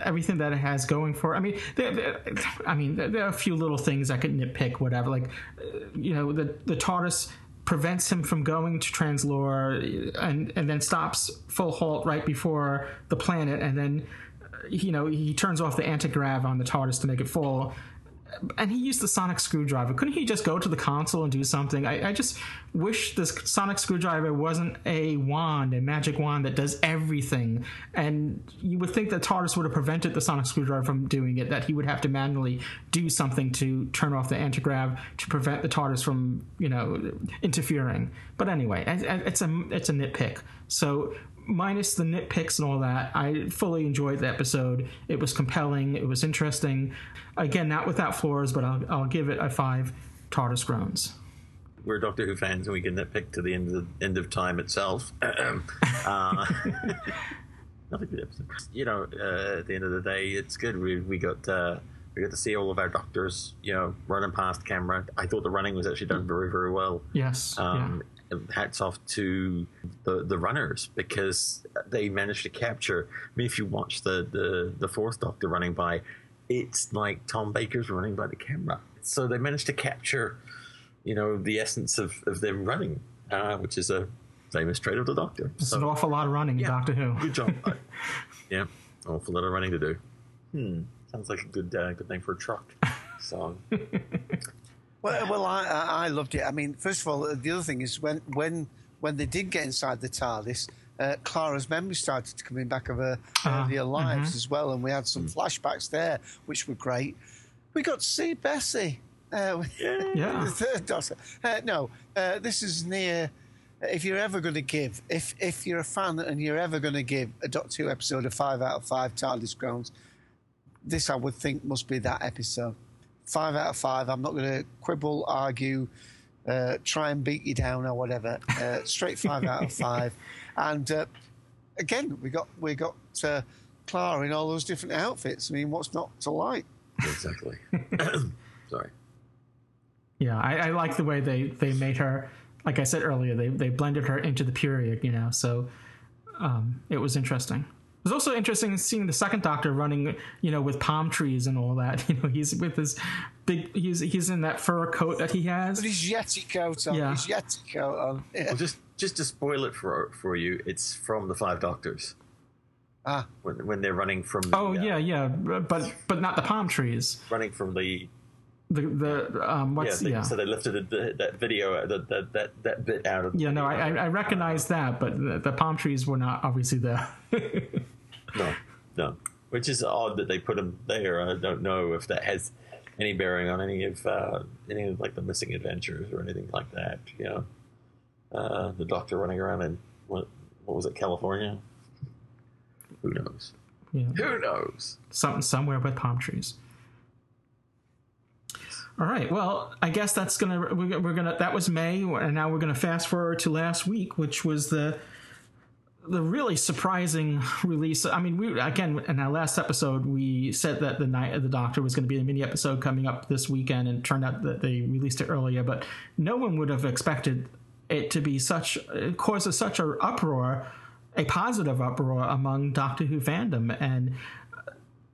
everything that it has going for, I mean, there, there- I mean, there, there are a few little things I could nitpick, whatever. Like, uh, you know, the the TARDIS prevents him from going to Trenzalore, and and then stops full halt right before the planet, and then you know he turns off the anti-grav on the TARDIS to make it full and he used the sonic screwdriver. Couldn't he just go to the console and do something? I, I just wish this sonic screwdriver wasn't a wand, a magic wand that does everything. And you would think that TARDIS would have prevented the sonic screwdriver from doing it, that he would have to manually do something to turn off the antigrav to prevent the TARDIS from, you know, interfering. But anyway, it's a it's a nitpick. So minus the nitpicks and all that, I fully enjoyed the episode. It was compelling. It was interesting. Again, not without flaws, but I'll, I'll give it a five TARDIS groans. We're Doctor Who fans, and we can nitpick to the end of end of time itself. uh, not a good episode. You know, uh, at the end of the day, it's good. We we got uh, we got to see all of our doctors, you know, running past camera. I thought the running was actually done very very well. Yes. Um, Hats off to the the runners because they managed to capture. I mean, if you watch the the the fourth Doctor running by, it's like Tom Baker's running by the camera. So they managed to capture, you know, the essence of of them running, uh, which is a famous trait of the Doctor. It's an awful lot of running in Doctor Who. Good job. Yeah, awful lot of running to do. Hmm, sounds like a good uh, good name for a truck song. Well, well, I, I loved it. I mean, first of all, the other thing is when when when they did get inside the TARDIS, uh, Clara's memory started to come in back of her Ah, earlier lives mhm. as well, and we had some flashbacks there, which were great. We got to see Bessie. Uh, Yeah. the third daughter. Uh, no, uh, this is near. If you're ever going to give, if if you're a fan and you're ever going to give a Doctor Who episode a five out of five TARDIS grounds, this I would think must be that episode. Five out of five. I'm not going to quibble, argue, uh, try and beat you down or whatever. Uh, straight five out of five. And uh, again, we got we got uh, Clara in all those different outfits. I mean, what's not to like? Exactly. Sorry. Yeah, I, I like the way they, they made her. Like I said earlier, they, they blended her into the period, you know. So um, it was interesting. It was also interesting seeing the second Doctor running, you know, with palm trees and all that. You know, he's with his big. He's he's in that fur coat that he has. But his Yeti coat on. Yeah. His Yeti coat on. Yeah. Well, just just to spoil it for for you, it's from the Five Doctors. Ah. When, when they're running from the, Oh uh, yeah, yeah, but but not the palm trees. running from the The the um what's yeah, yeah. so they lifted the, that video uh, that, that that that bit out of Yeah, no, I, I I recognize that, but the, the palm trees were not obviously there. no no which is odd that they put them there I don't know if that has any bearing on any of uh, any of like the missing adventures or anything like that you know uh, the doctor running around in what what was it California who knows Yeah. who knows Something somewhere with palm trees. All right. Well, I guess that's gonna we're, we're gonna that was May, and now we're gonna fast forward to last week, which was the the really surprising release. I mean, we again in our last episode we said that the night of the Doctor was going to be a mini episode coming up this weekend, and it turned out that they released it earlier. But no one would have expected it to be such causes such an uproar, a positive uproar among Doctor Who fandom, and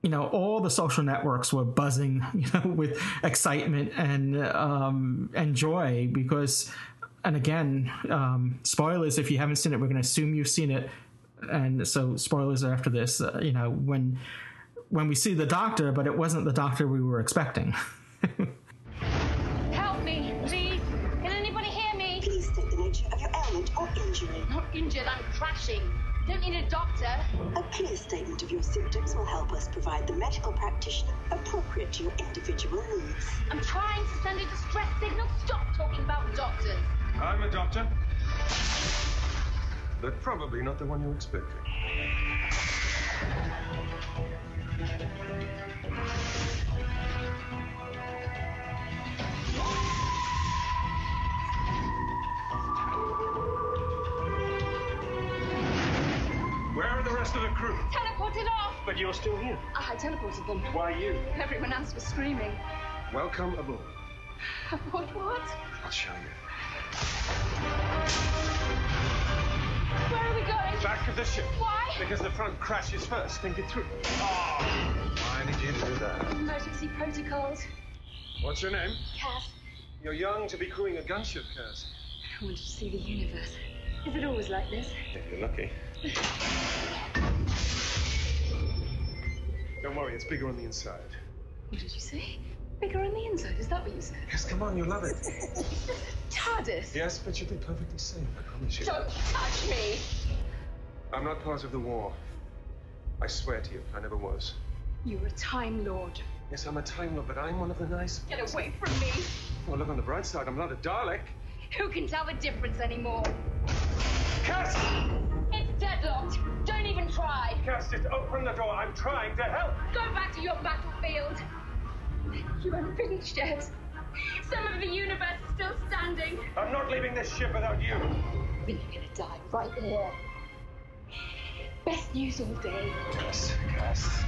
you know all the social networks were buzzing you know with excitement and um, and joy because and again um, spoilers if you haven't seen it we're going to assume you've seen it and so spoilers are after this uh, you know when when we see the doctor but it wasn't the doctor we were expecting Help me, please. Can anybody hear me? Please state the nature of your ailment or injury. Not injured, I'm crashing. Don't need a doctor. A clear statement of your symptoms will help us provide the medical practitioner appropriate to your individual needs. I'm trying to send a distress signal. Stop talking about doctors. I'm a doctor. But probably not the one you expected. Rest of the crew? Teleported off. But you're still here. Ah, I teleported them. Why you? Everyone else was screaming. Welcome aboard. What? What? I'll show you. Where are we going? Back of the ship. Why? Because the front crashes first. Think it through. Oh, why did you do that? Emergency protocols. What's your name? Cass, You're young to be crewing a gunship, Cass. I wanted to see the universe. Is it always like this? If you're lucky. Don't worry, it's bigger on the inside. What did you say? Bigger on the inside. Is that what you said? Yes, come on, you'll love it. TARDIS. Yes, but you'll be perfectly safe, I promise you. Don't touch me. I'm not part of the war. I swear to you, I never was. You're a Time Lord. Yes, I'm a Time Lord, but I'm one of the nice. Get away from me. Well, look on the bright side, I'm not a Dalek. Who can tell the difference anymore? Cass! Deadlocked. Don't even try. Cass, just open the door. I'm trying to help. Go back to your battlefield. You haven't finished yet. Some of the universe is still standing. I'm not leaving this ship without you. You're gonna die right here. Best news all day. Cass, Cass.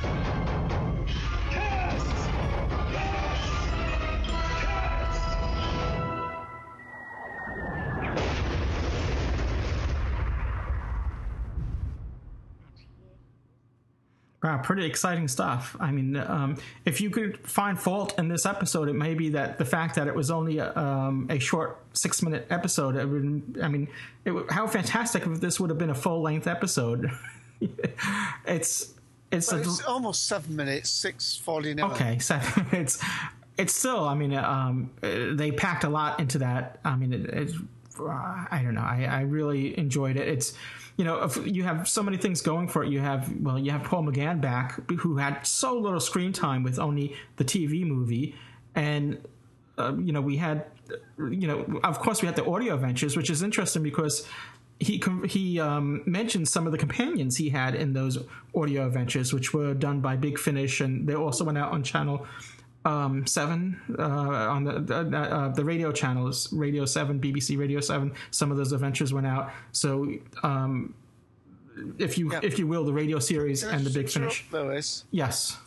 Cass! Wow, pretty exciting stuff. I mean, um, if you could find fault in this episode, it may be that the fact that it was only a, um, a short six minute episode. It would, I mean, it, how fantastic if this would have been a full length episode. it's it's, a, it's almost seven minutes, six forty nine. Okay, seven minutes. It's still. I mean, um, uh, they packed a lot into that. I mean, it, it's. uh, I don't know. I, I really enjoyed it. It's. You know, you have so many things going for it. You have well, you have Paul McGann back, who had so little screen time with only the TV movie, and uh, you know we had, you know, of course we had the audio adventures, which is interesting because he he um, mentioned some of the companions he had in those audio adventures, which were done by Big Finish, and they also went out on channel um, seven uh, on the the, uh, the radio channels, Radio Seven, BBC Radio Seven. Some of those adventures went out. So, um, if you if you will, the radio series and the Big Finish. Louis. Yes,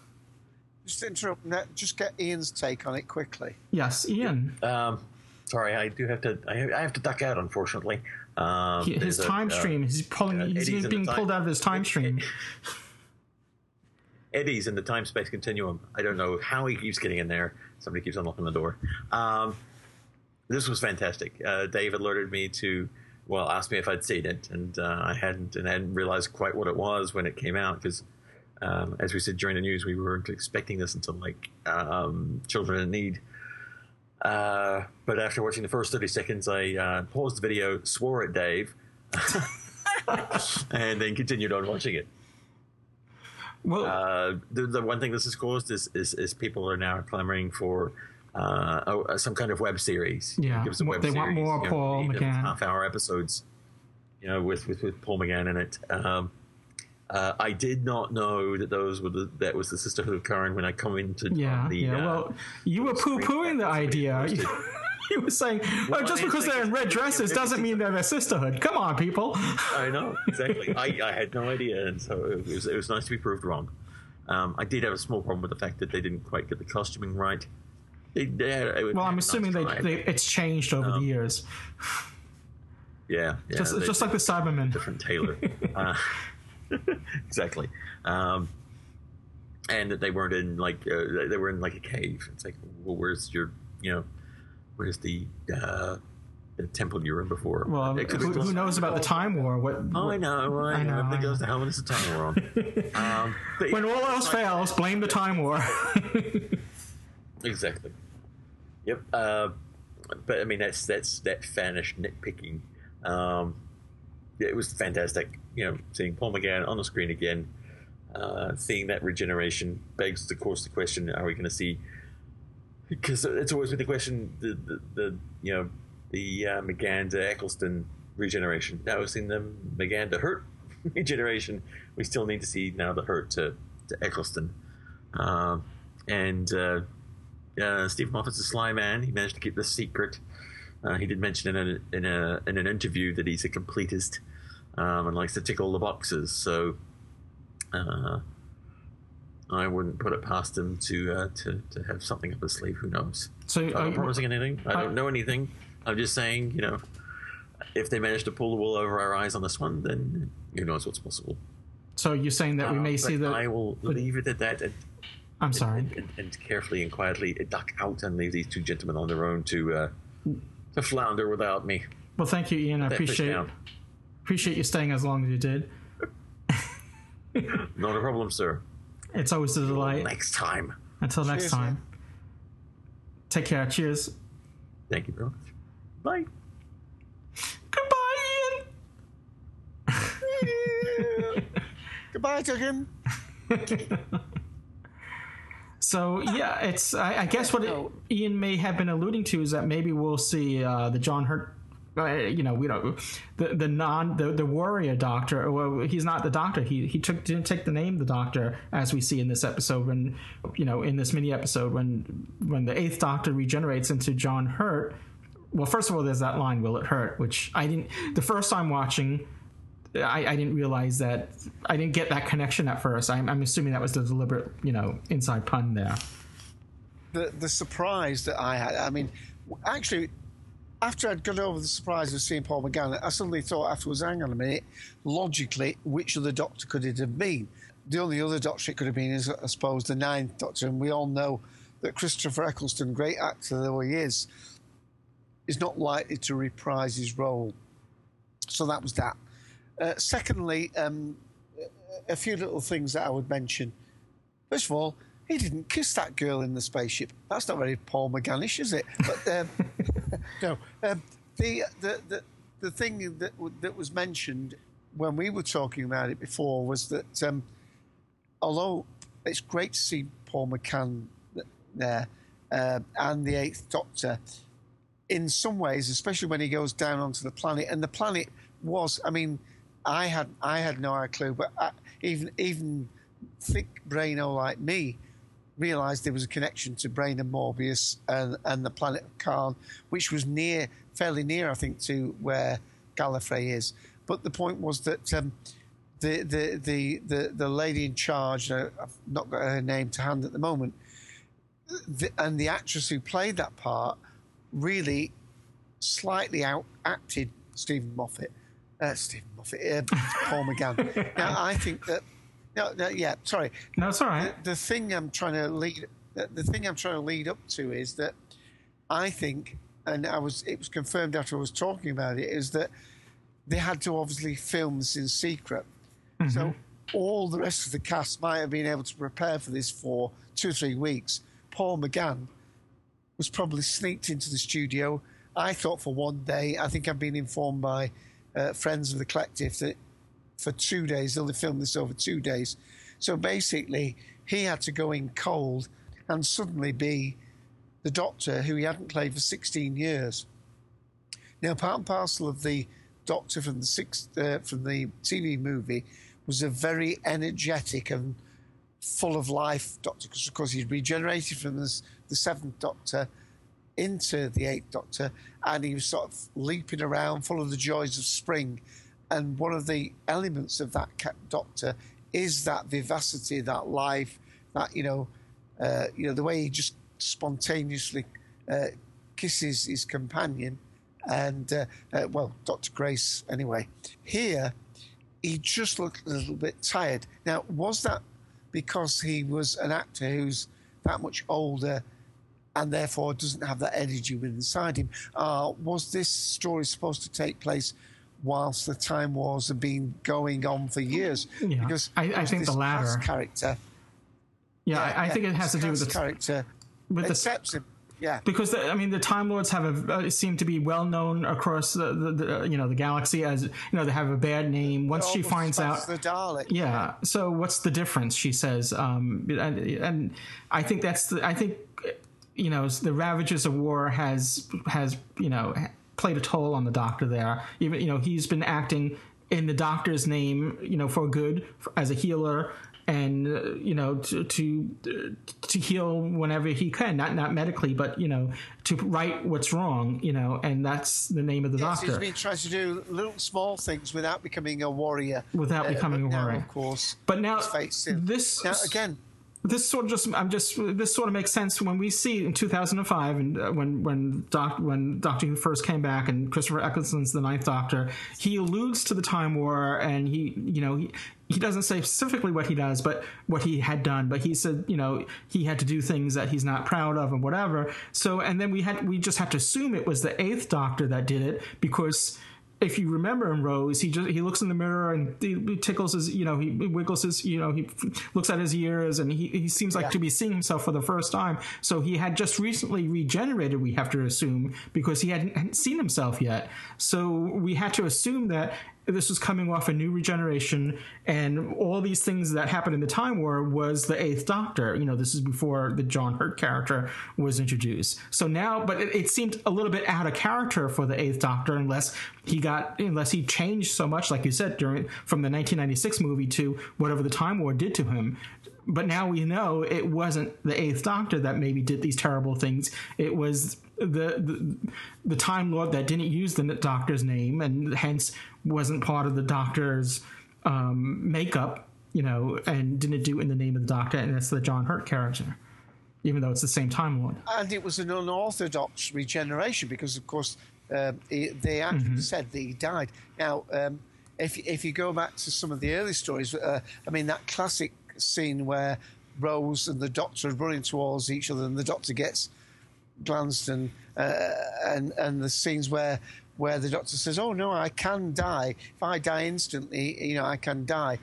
Just interrupt. no, Just get Ian's take on it quickly. yes, Ian. Um, sorry, I do have to. I have, to duck out, unfortunately. Um, his there's a, time uh, stream. He's pulling. uh, he's Eddie's in the being time- pulled out of his time stream. Eddie's in the time space continuum. I don't know how he keeps getting in there. Somebody keeps unlocking the door. Um, this was fantastic. Uh, Dave alerted me to, well, asked me if I'd seen it, and uh, I hadn't, and I hadn't realized quite what it was when it came out because, um, as we said during the news, we weren't expecting this until like um, Children in Need. Uh, but after watching the first 30 seconds, I uh, paused the video, swore at Dave, and then continued on watching it. Well, uh, the, the one thing this has caused is, is, is people are now clamoring for uh, oh, some kind of web series. Yeah, a web they want more you know, Paul McGann. half hour episodes. You know, with, with, with Paul McGann in it. Um, Uh, I did not know that those were the, that was the Sisterhood of Karn when I come into Yeah, the, yeah. uh, well, you were poo pooing the idea. You were saying, oh, Well, just because they're in red dresses doesn't mean they're a sisterhood. Come on, people. I know exactly. I, I had no idea, and so it was it was nice to be proved wrong. Um, I did have a small problem with the fact that they didn't quite get the costuming right. They, they had, Well, I'm been nice assuming they, they it's changed over the years. yeah, yeah, just just like the Cybermen. different tailor. uh, exactly. Um, and that they weren't in like uh, they were in like a cave. It's like, well, where's your you know, where's the uh, the temple you were in before? Well, who, who knows about the time war? What? Oh, I know, I, I know. Everything goes to hell when it's a time war. um, when all else fails, blame the time war. Exactly. Yep. Uh, but I mean, that's that's that fanish nitpicking. Um, yeah, it was fantastic. You know, seeing Paul McGann on the screen again, uh, seeing that regeneration begs, of course, the question: Are we going to see? Because it's always been the question: the the, the you know the uh, McGann to Eccleston regeneration. Now we've seen the McGann to Hurt regeneration. We still need to see now the Hurt to to Eccleston. Um, and uh, uh, Steve Moffat's a sly man. He managed to keep this secret. Uh, he did mention in a, in a in an interview that he's a completist um, and likes to tick all the boxes. So uh, I wouldn't put it past him to uh, to to have something up his sleeve. Who knows? So, I'm uh, not promising anything. I don't know anything. I'm just saying, you know, if they manage to pull the wool over our eyes on this one, then who knows what's possible. so you're saying that we Uh, may see the? I will leave it at that. And, I'm sorry. and, and carefully and quietly duck out and leave these two gentlemen on their own to uh, to flounder without me. Well, thank you, Ian. I That appreciate appreciate you staying as long as you did. Not a problem, sir. It's always a delight. Next time. Until next Cheers, time. Take care. Cheers. Thank you very much. Bye. Goodbye, Duggan. So yeah, it's I, I guess what it, Ian may have been alluding to is that maybe we'll see uh, the John Hurt. Uh, you know, we don't the the non the, the warrior doctor. Well, he's not the doctor. He he took didn't take the name the doctor as we see in this episode when you know in this mini episode when when the eighth doctor regenerates into John Hurt. Well, first of all, there's that line, "Will it hurt?" Which I didn't the first time watching. I, I didn't realize that I didn't get that connection at first. I'm, I'm assuming that was the deliberate, you know, inside pun there. the the surprise that I had. I mean, actually, after I'd got over the surprise of seeing Paul McGann, I suddenly thought afterwards, hang on a minute, logically, which other doctor could it have been? The only other doctor it could have been is, I suppose, the ninth doctor, and we all know that Christopher Eccleston, great actor though he is, is not likely to reprise his role. So that was that. Uh, secondly, um, a few little things that I would mention. First of all, he didn't kiss that girl in the spaceship. That's not very Paul McGannish, is it? But um, no, um, the, the the the thing that that was mentioned when we were talking about it before was that um, although it's great to see Paul McGann there uh, and the Eighth Doctor, in some ways, especially when he goes down onto the planet, and the planet was, I mean, I had I had no clue, but I, even even thick braino like me realised there was a connection to Brain and Morbius and, and the planet of Karn, which was near, fairly near, I think, to where Gallifrey is. But the point was that um, the, the, the, the, the lady in charge, uh, I've not got her name to hand at the moment, the, and the actress who played that part really slightly out acted Steven Moffat. Uh, Steven Moffat, uh, Paul McGann. now, I think that no, no, yeah, sorry. No, it's all right. The, the thing I'm trying to lead, the, the thing I'm trying to lead up to is that I think, and I was, it was confirmed after I was talking about it, is that they had to obviously film this in secret. So all the rest of the cast might have been able to prepare for this for two or three weeks. Paul McGann was probably sneaked into the studio. I thought for one day. I think I've been informed by uh, friends of the collective that for two days they'll film this over two days. So basically, he had to go in cold and suddenly be the Doctor who he hadn't played for 16 years. Now, part and parcel of the Doctor from the sixth, uh, from the TV movie was a very energetic and full of life Doctor, because of course he'd regenerated from the, the Seventh Doctor into the Eighth Doctor, and he was sort of leaping around, full of the joys of spring. And one of the elements of that Doctor is that vivacity, that life, that you know, uh, you know, the way he just spontaneously uh, kisses his companion, and uh, uh, well, Doctor Grace anyway. Here, he just looked a little bit tired. Now, was that because he was an actor who's that much older and therefore doesn't have that energy within inside him? Uh, was this story supposed to take place? Whilst the Time Wars have been going on for years, Yeah. because I- I think the latter. character Yeah, I, I think it has to do with the character with the him. Yeah, because the, I mean the Time Lords have a uh, seem to be well known across the, the, the you know the galaxy as you know they have a bad name. Once she finds out, the Dalek. yeah. So what's the difference? She says, um, and, and I think that's the I think you know the Ravages of War has has you know played a toll on the Doctor there. Even you know he's been acting in the Doctor's name, you know, for good for, as a healer. And uh, you know to to to heal whenever he can, not not medically, but you know to right what's wrong, you know, and that's the name of the Yes, he's doctor. been trying to do little small things without becoming a warrior. Without Uh, becoming a now, warrior. of course. But now this now again. This sort of just I'm just this sort of makes sense when we see in 2005 and uh, when when doc when Doctor Who first came back and Christopher Eccleston's the Ninth Doctor he alludes to the Time War and he you know he he doesn't say specifically what he does but what he had done but he said you know he had to do things that he's not proud of and whatever. So and then we had we just have to assume it was the Eighth Doctor that did it because if you remember in Rose, he just he looks in the mirror and he tickles his, you know, he wiggles his, you know, he looks at his ears and he, he seems like Yeah. to be seeing himself for the first time. So he had just recently regenerated, we have to assume, because he hadn't, hadn't seen himself yet. So we had to assume that this was coming off a new regeneration and all these things that happened in the Time War was the Eighth Doctor. You know, this is before the John Hurt character was introduced. So now, but it, it seemed a little bit out of character for the Eighth Doctor unless he got, unless he changed so much, like you said, during from the 1996 movie to whatever the Time War did to him. But now we know it wasn't the Eighth Doctor that maybe did these terrible things. It was the the, the Time Lord that didn't use the Doctor's name and hence wasn't part of the Doctor's um, makeup, you know, and didn't do it in the name of the Doctor, and that's the John Hurt character, even though it's the same Time Lord. And it was an unorthodox regeneration because, of course, um, he, they actually Mhm. said that he died. Now, um, if if you go back to some of the early stories, uh, I mean that classic scene where Rose and the Doctor are running towards each other, and the Doctor gets glanced, and uh, and and the scenes where where the Doctor says, "Oh no, I can die. If I die instantly, you know, I can die."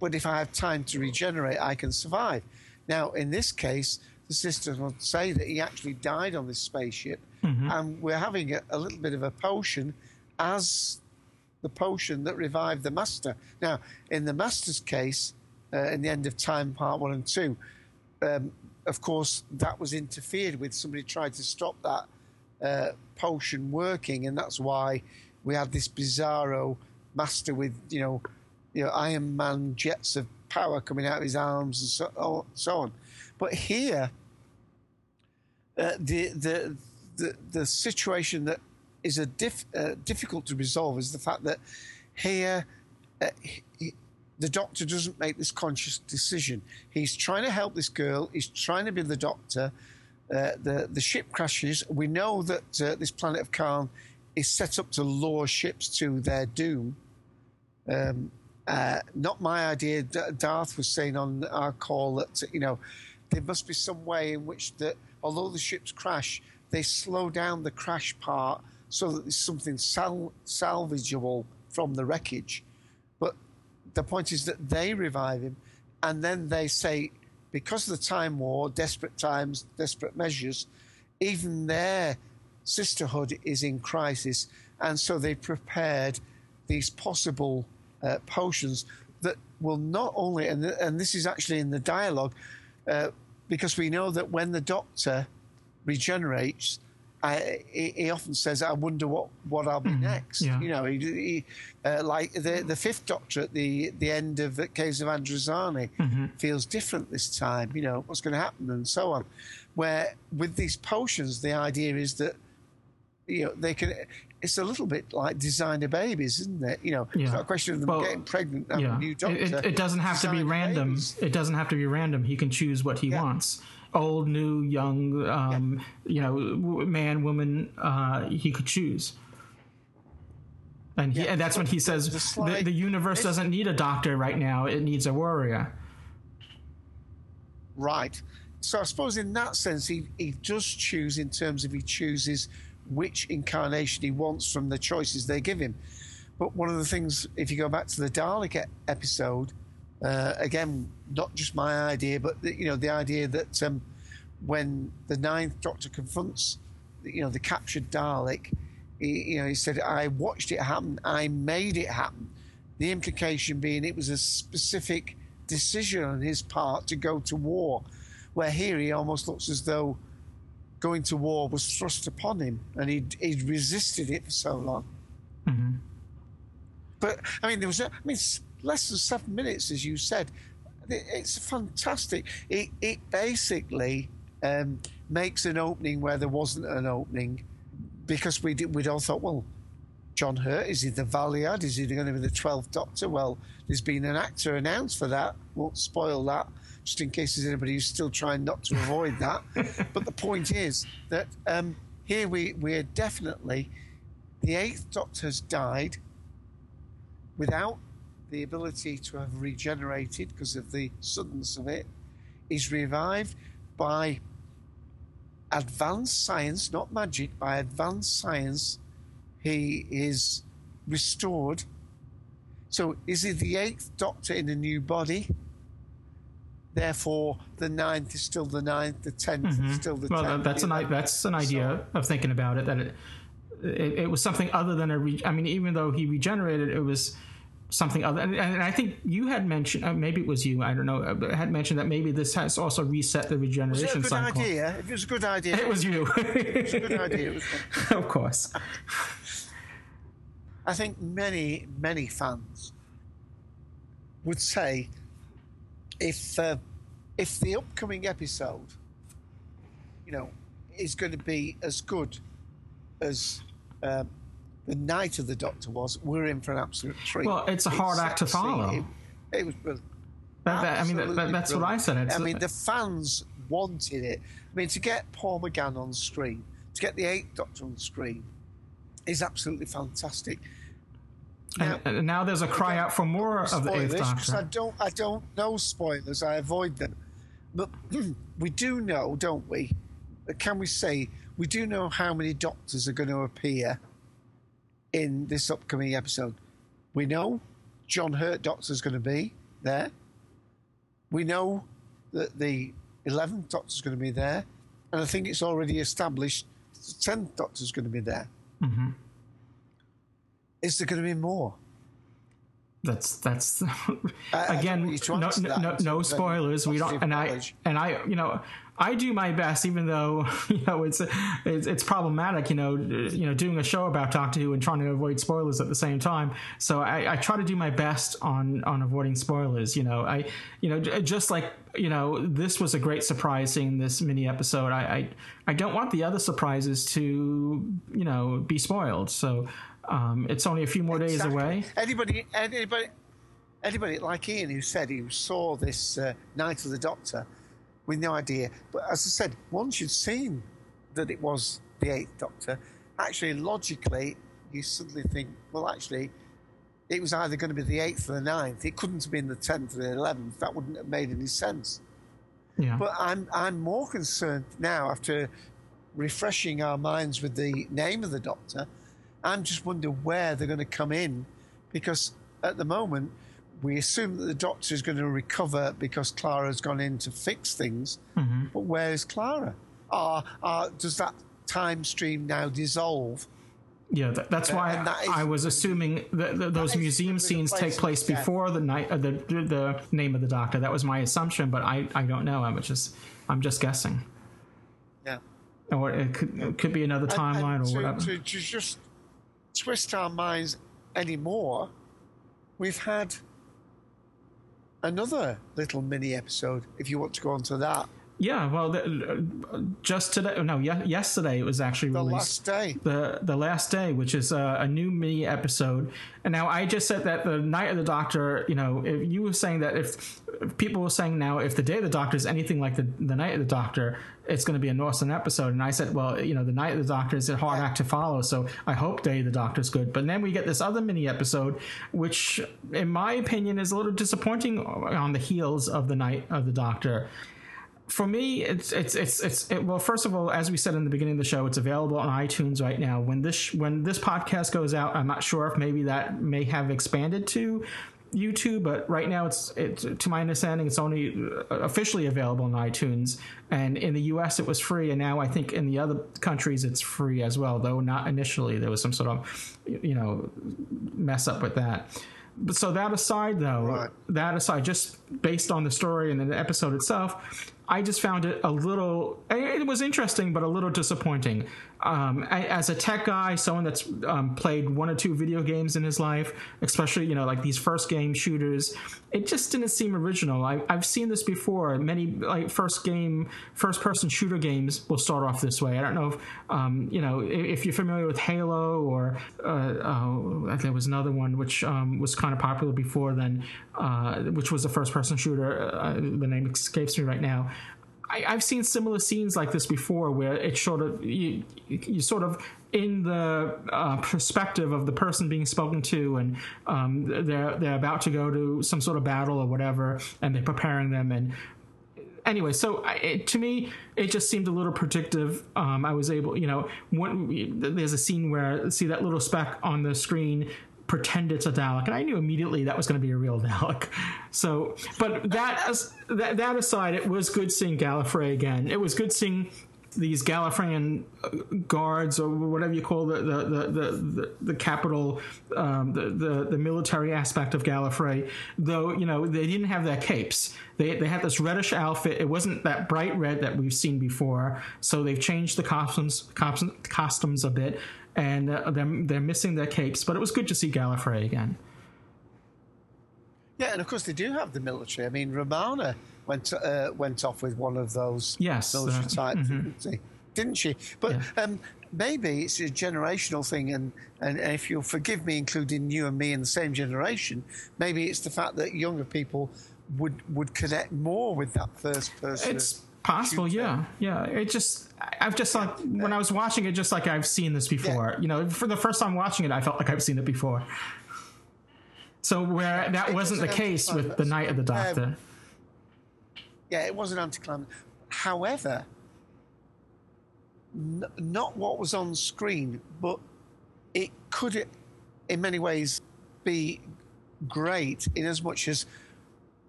but if I have time to regenerate, I can survive. Now, in this case, the sisters will say that he actually died on this spaceship, Mhm. and we're having a, a little bit of a potion as the potion that revived the Master. Now, in the Master's case, uh, in the end of time, part one and two, um, of course, that was interfered with. Somebody tried to stop that uh, potion working, and that's why we had this bizarro Master with, you know, you know, Iron Man jets of power coming out of his arms and so, oh, so on. But here, uh, the, the the the situation that is a diff, uh, difficult to resolve is the fact that here uh, the doctor doesn't make this conscious decision. He's trying to help this girl. He's trying to be the doctor. Uh, the the ship crashes. We know that uh, this planet of Karn is set up to lure ships to their doom. Um, uh, not my idea. D- Darth was saying on our call that you know there must be some way in which that although the ships crash, they slow down the crash part so that there's something sal- salvageable from the wreckage. The point is that they revive him, and then they say because of the time war, desperate times, desperate measures, even their sisterhood is in crisis, and so they prepared these possible uh, potions that will not only, and, th- and this is actually in the dialogue, uh, because we know that when the doctor regenerates, I, he, he often says, "I wonder what, what I'll be next." yeah. You know, he, he, uh, like the the fifth Doctor at the the end of the Caves of Androzani Mhm. feels different this time. You know, what's going to happen and so on. Where with these potions, the idea is that you know they can. It's a little bit like designer babies, isn't it? You know, it's not a question of them Well, getting pregnant yeah. a new It- doctor. It, it doesn't have to be random. babies. It doesn't have to be random. He can choose what he wants. Old, new, young, um, you know, man, woman. Uh, he could choose. And, he, and that's when he says the, the universe doesn't need a doctor right now. It needs a warrior. Right. So I suppose in that sense, he, he does choose in terms of he chooses which incarnation he wants from the choices they give him. But one of the things, if you go back to the Dalek episode, uh, again, not just my idea, but the, you know the idea that um, when the Ninth Doctor confronts, you know, the captured Dalek, he, you know, he said, "I watched it happen. I made it happen." The implication being it was a specific decision on his part to go to war, where here he almost looks as though going to war was thrust upon him, and he'd, he'd resisted it for so long. Mm-hmm. But I mean, there was, a, I mean, less than seven minutes, as you said. It's fantastic. It it basically um, makes an opening where there wasn't an opening, because we did, we'd all thought, well, John Hurt is he the Valeyard? Is he going to be the Twelfth Doctor? Well, there's been an actor announced for that. Won't spoil that, just in case there's anybody who's still trying not to avoid that. but the point is that um, here we we're definitely the Eighth Doctor has died without the ability to have regenerated because of the suddenness of it is revived by advanced science, not magic, by advanced science. He is restored. So is he the eighth Doctor in a new body? Therefore, the ninth is still the ninth, the 10th is Mhm. still the well, tenth. that, that's an that's an idea of thinking about it. That it, it, it was something other than a. Re- I mean, even though he regenerated, it was something other. And, and I think you had mentioned, uh, maybe it was you, I don't know, uh, had mentioned that maybe this has also reset the regeneration Was it a good cycle. idea? It was a good idea, It was you. it was a good idea. It was of course. I think many, many fans would say if uh, if the upcoming episode, you know, is going to be as good as um, the Night of the Doctor was, we're in for an absolute treat. Well, it's a hard act to follow. It, it was brilliant. That- that- I mean, that- that's what I said. It's- I mean, the fans wanted it. I mean, to get Paul McGann on screen, to get the Eighth Doctor on screen, is absolutely fantastic. And, and now there's a cry out for more of the Eighth 'cause I Doctor. don't, I don't know spoilers. I avoid them. But we do know, don't we? Can we say we do know how many doctors are going to appear in this upcoming episode? We know John Hurt Doctor's going to be there. We know that the eleventh Doctor's going to be there, and I think it's already established the tenth Doctor's going to be there. hmm Is there going to be more? That's that's again want you to no, no, no, spoilers. We don't and I and I you know I do my best even though you know it's it's, it's problematic you know you know doing a show about Doctor Who and trying to avoid spoilers at the same time. So I, I try to do my best on on avoiding spoilers. You know I you know just like you know this was a great surprise seeing this mini episode. I I, I don't want the other surprises to you know be spoiled. So. Um, it's only a few more days away. Anybody, anybody, anybody like Ian who said he saw this uh, Night of the Doctor with no idea. But as I said, once you'd seen that it was the Eighth Doctor, actually logically you suddenly think, well, actually, it was either going to be the Eighth or the Ninth. It couldn't have been the Tenth or the Eleventh. That wouldn't have made any sense. Yeah. But I'm I'm more concerned now after refreshing our minds with the name of the Doctor. I'm just wondering where they're going to come in, because at the moment we assume that the Doctor is going to recover because Clara's gone in to fix things. Mhm. But where is Clara? Are, are, does that time stream now dissolve? Yeah, that, that's Uh, why and that is- I was assuming that, that those museum gonna be the scenes take place place to before the night, uh, the the name of the doctor. That was my assumption, but I, I don't know. I'm just I'm just guessing. Yeah. or it could, it could be another timeline and or to, whatever. To, to just twist our minds anymore, we've had another little mini episode. If you want to go on to that, Yeah, well, the, just today. No, ye- yesterday it was actually the released. last day. the the last day, which is uh, a new mini episode. And now I just said that the night of the Doctor. You know, if you were saying that if, if people were saying now if the day of the Doctor is anything like the the night of the Doctor, it's going to be a Northern episode. And I said, well, you know, the night of the Doctor is a hard act to follow, so I hope day of the Doctor is good. But then we get this other mini episode, which, in my opinion, is a little disappointing on the heels of the night of the Doctor for me, it's it's it's it's it, well. First of all, as we said in the beginning of the show, it's available on iTunes right now. When this when this podcast goes out, I'm not sure if maybe that may have expanded to YouTube, but right now it's it's to my understanding, it's only uh, officially available on iTunes. And in the U.S., it was free, and now I think in the other countries it's free as well. Though not initially, there was some sort of you know mess up with that. But so that aside, though, that aside, just based on the story and the episode itself, I just found it a little. It was interesting, but a little disappointing. Um, as a tech guy, someone that's um, played one or two video games in his life, especially you know like these first game shooters, it just didn't seem original. I, I've seen this before. Many like first game, first person shooter games will start off this way. I don't know if um, you know if, if you're familiar with Halo or uh, oh, there was another one which um, was kind of popular before then, uh, which was a first person shooter. Uh, the name escapes me right now. I, I've seen similar scenes like this before, where it's sort of you, you sort of in the uh, perspective of the person being spoken to, and um, they're they're about to go to some sort of battle or whatever, and they're preparing them. And anyway, so I, it, to me, it just seemed a little predictive. Um, I was able, you know, when, there's a scene where see that little speck on the screen pretend it's a Dalek, and I knew immediately that was going to be a real Dalek. So, but that as, that, that aside, it was good seeing Gallifrey again. It was good seeing these Gallifreyan uh, guards or whatever you call the the the the, the, the capital um, the, the the military aspect of Gallifrey. Though you know they didn't have their capes. They they had this reddish outfit. It wasn't that bright red that we've seen before. So they've changed the costumes costumes, costumes a bit and uh, they're they're missing their capes but it was good to see Gallifrey again Yeah, and of course they do have the military. I mean, Romana went uh, went off with one of those Yes, military uh, type, mhm. didn't she? But um, maybe it's a generational thing, and, and if you'll forgive me, including you and me in the same generation, maybe it's the fact that younger people would would connect more with that first person. It's possible, yeah, yeah. It just, I've just like when I was watching it, just like I've seen this before. You know, for the first time watching it, I felt like I've seen it before. So where that wasn't the case with the Night of the Doctor. Um, Yeah, it was an anticlimax. However, n- not what was on screen, but it could, in many ways, be great in as much as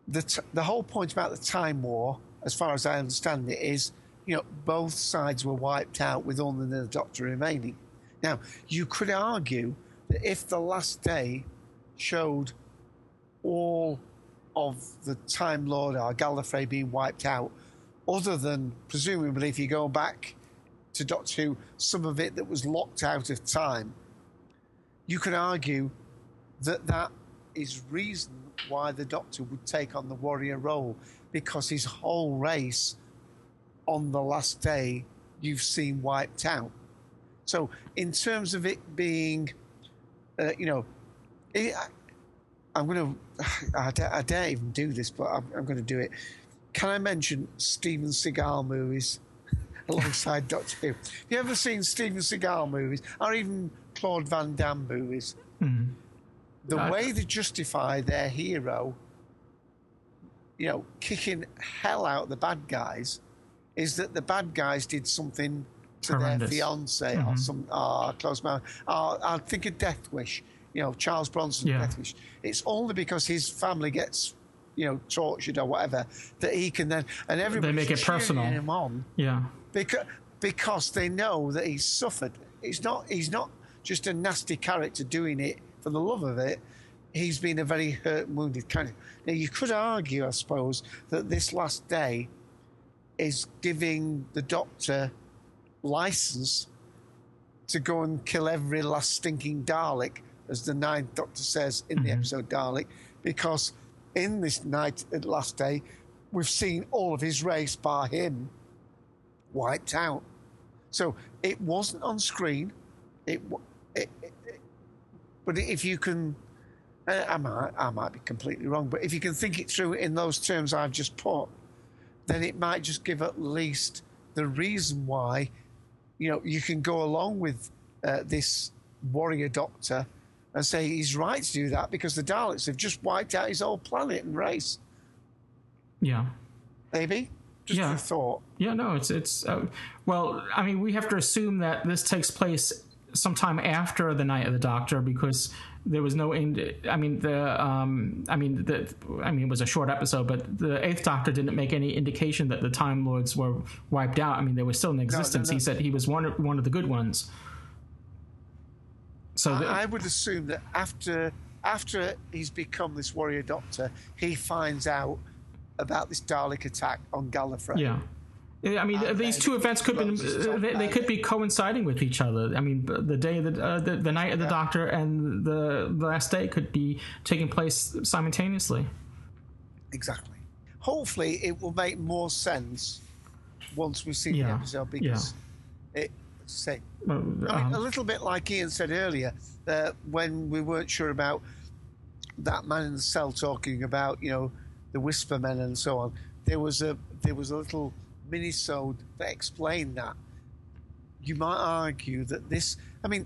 the t- the whole point about the time war, as far as I understand it, is you know both sides were wiped out with only the Doctor remaining. Now you could argue that if the last day showed all of the Time Lord or Gallifrey being wiped out, other than presumably if you go back to Doctor Who, some of it that was locked out of time, you could argue that that is reason why the Doctor would take on the warrior role because his whole race on the last day you've seen wiped out. So, in terms of it being, uh, you know, it, I, I'm going to, I, dare- even do this, but I'm, I'm going to do it. Can I mention Steven Seagal movies alongside Doctor Who? Have you ever seen Steven Seagal movies or even Claude Van Damme movies? Mhm. The way they justify their hero, you know, kicking hell out the bad guys, is that the bad guys did something to Horrendous. their fiance or Mhm. some uh, close man. Uh, I think of Death Wish. You know, Charles Bronson's Yeah. Death Wish. It's only because his family gets, you know, tortured or whatever that he can then and everybody they make it personal. him on Yeah. because because they know that he's suffered. He's not he's not just a nasty character doing it for the love of it. He's been a very hurt, and wounded character. Now you could argue, I suppose, that this last day is giving the Doctor license to go and kill every last stinking Dalek, as the Ninth Doctor says in the mm-hmm. episode Dalek, because in this night at last day, we've seen all of his race, bar him, wiped out. So it wasn't on screen. It, it, it, but if you can, I might, I might be completely wrong, but if you can think it through in those terms I've just put, then it might just give at least the reason why, you know, you can go along with uh, this warrior doctor and say he's right to do that because the Daleks have just wiped out his whole planet and race. Yeah. Maybe just Yeah. a thought. Yeah, no, it's it's uh, well. I mean, we have to assume that this takes place sometime after the night of the Doctor because there was no end. I mean, the um, I mean, the I mean, it was a short episode, but the Eighth Doctor didn't make any indication that the Time Lords were wiped out. I mean, they were still in existence. no. He said he was one of, one of the good ones. So the, I, I would assume that after after he's become this warrior doctor, he finds out about this Dalek attack on Gallifrey. Yeah. Yeah, I mean, these two events could be they, they could be coinciding with each other. I mean, the day of the, uh, the the night of the Doctor and the, the last day could be taking place simultaneously. Exactly. Hopefully, it will make more sense once we see the Yeah, episode because it say I mean, um, a little bit like Ian said earlier, uh, when we weren't sure about that man in the cell talking about, you know, the Whisper Men and so on. There was a there was a little minisode that explained that. You might argue that this. I mean,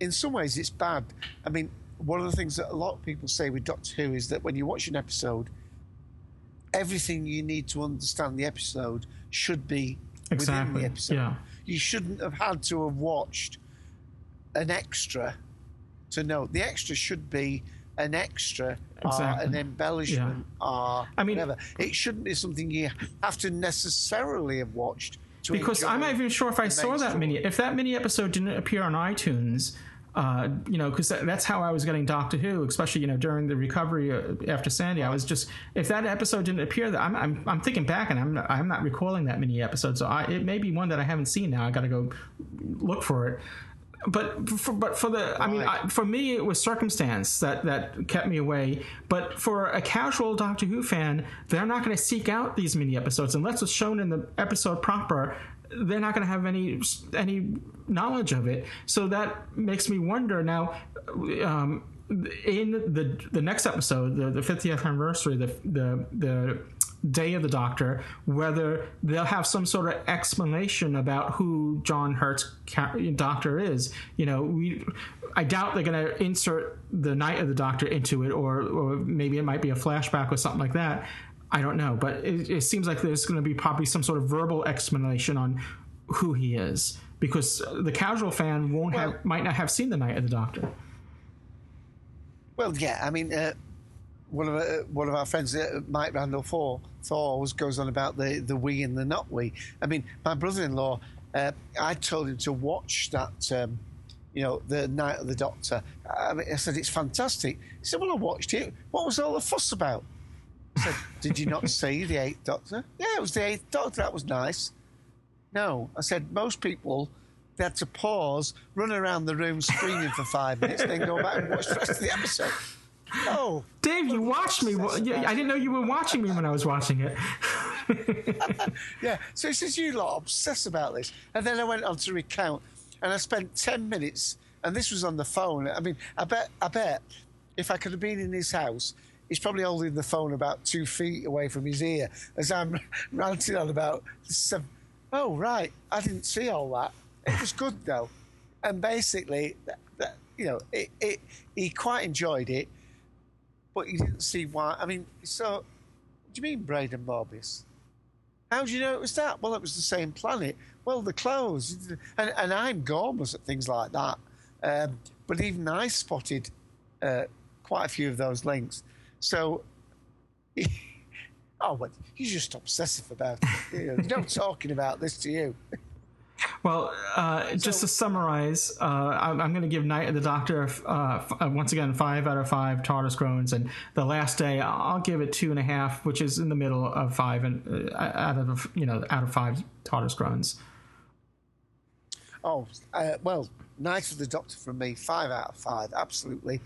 in some ways, it's bad. I mean, one of the things that a lot of people say with Doctor Who is that when you watch an episode, everything you need to understand the episode should be within the episode. yeah. You shouldn't have had to have watched an extra to know. The extra should be an extra Exactly. an embellishment or I mean- whatever. It shouldn't be something you have to necessarily have watched to because I'm not even sure if I saw that mini. If that mini episode didn't appear on iTunes, uh, you know, because that, that's how I was getting Doctor Who, especially you know during the recovery uh, after Sandy. I was just if that episode didn't appear, that I'm, I'm I'm thinking back and I'm not, I'm not recalling that mini episode. So I, it may be one that I haven't seen now. I got to go look for it. But for, but for the I mean I, for me it was circumstance that that kept me away. But for a casual Doctor Who fan, they're not going to seek out these mini episodes unless it's shown in the episode proper. They're not going to have any any knowledge of it. So that makes me wonder now. Um, in the the next episode, the, the 50th anniversary, the the the day of the Doctor, whether they'll have some sort of explanation about who John Hurt's Doctor is. You know, we I doubt they're going to insert the night of the Doctor into it, or or maybe it might be a flashback or something like that. I don't know, but it, it seems like there's going to be probably some sort of verbal explanation on who he is because the casual fan won't have might not have seen the night of the Doctor. Well, yeah, I mean, uh, one of uh, one of our friends, uh, Mike Randall Thor, always goes on about the the we and the not we. I mean, my brother-in-law, uh, I told him to watch that, um, you know, the Night of the Doctor. I, mean, I said it's fantastic. He said, "Well, I watched it. What was all the fuss about?" I said, "Did you not see the Eighth Doctor?" Yeah, it was the Eighth Doctor. That was nice. No, I said most people. They had to pause, run around the room screaming for five minutes, then go back and watch the rest of the episode. Oh, Dave, you watched me. I didn't know you were watching me when I was watching it. yeah. So he says, You lot obsess about this. And then I went on to recount, and I spent 10 minutes, and this was on the phone. I mean, I bet, I bet if I could have been in his house, he's probably holding the phone about two feet away from his ear as I'm ranting on about some. Oh, right. I didn't see all that. It was good, though. And basically, that, that, you know, it, it, he quite enjoyed it, but he didn't see why. I mean, so, what do you mean, Braden Morbius? How do you know it was that? Well, it was the same planet. Well, the clothes. And, and I'm gormless at things like that. Um, but even I spotted uh, quite a few of those links. So, oh, well, he's just obsessive about it. You know, no talking about this to you. Well, uh, just to summarize, uh, I'm, I'm going to give Night of the Doctor uh, f- uh, once again five out of five TARDIS groans, and the last day I'll give it two and a half, which is in the middle of five and uh, out of you know out of five TARDIS groans. Oh, uh, well, Night of the Doctor from me, five out of five, absolutely.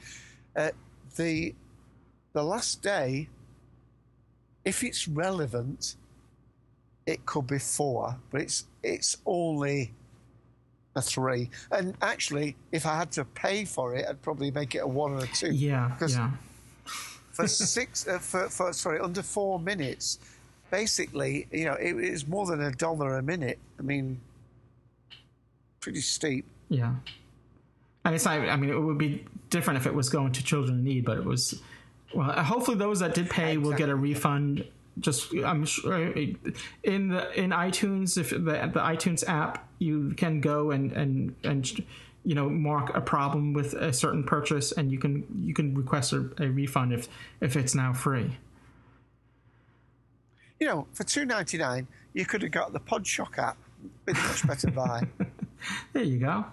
Uh, the the last day, if it's relevant, it could be four, but it's it's only a three. And actually, if I had to pay for it, I'd probably make it a one or a two. Yeah, because yeah. for six, uh, for, for sorry, under four minutes, basically, you know, it is more than a dollar a minute. I mean, pretty steep. Yeah. And it's not, I mean, it would be different if it was going to children in need, but it was, well, hopefully those that did pay will get a refund. Just, I'm sure in the, in iTunes, if the, the iTunes app, you can go and, and, and, you know, mark a problem with a certain purchase and you can, you can request a, a refund if, if it's now free. You know, for two ninety nine, you could have got the Podshock app. Been much better buy. There you go.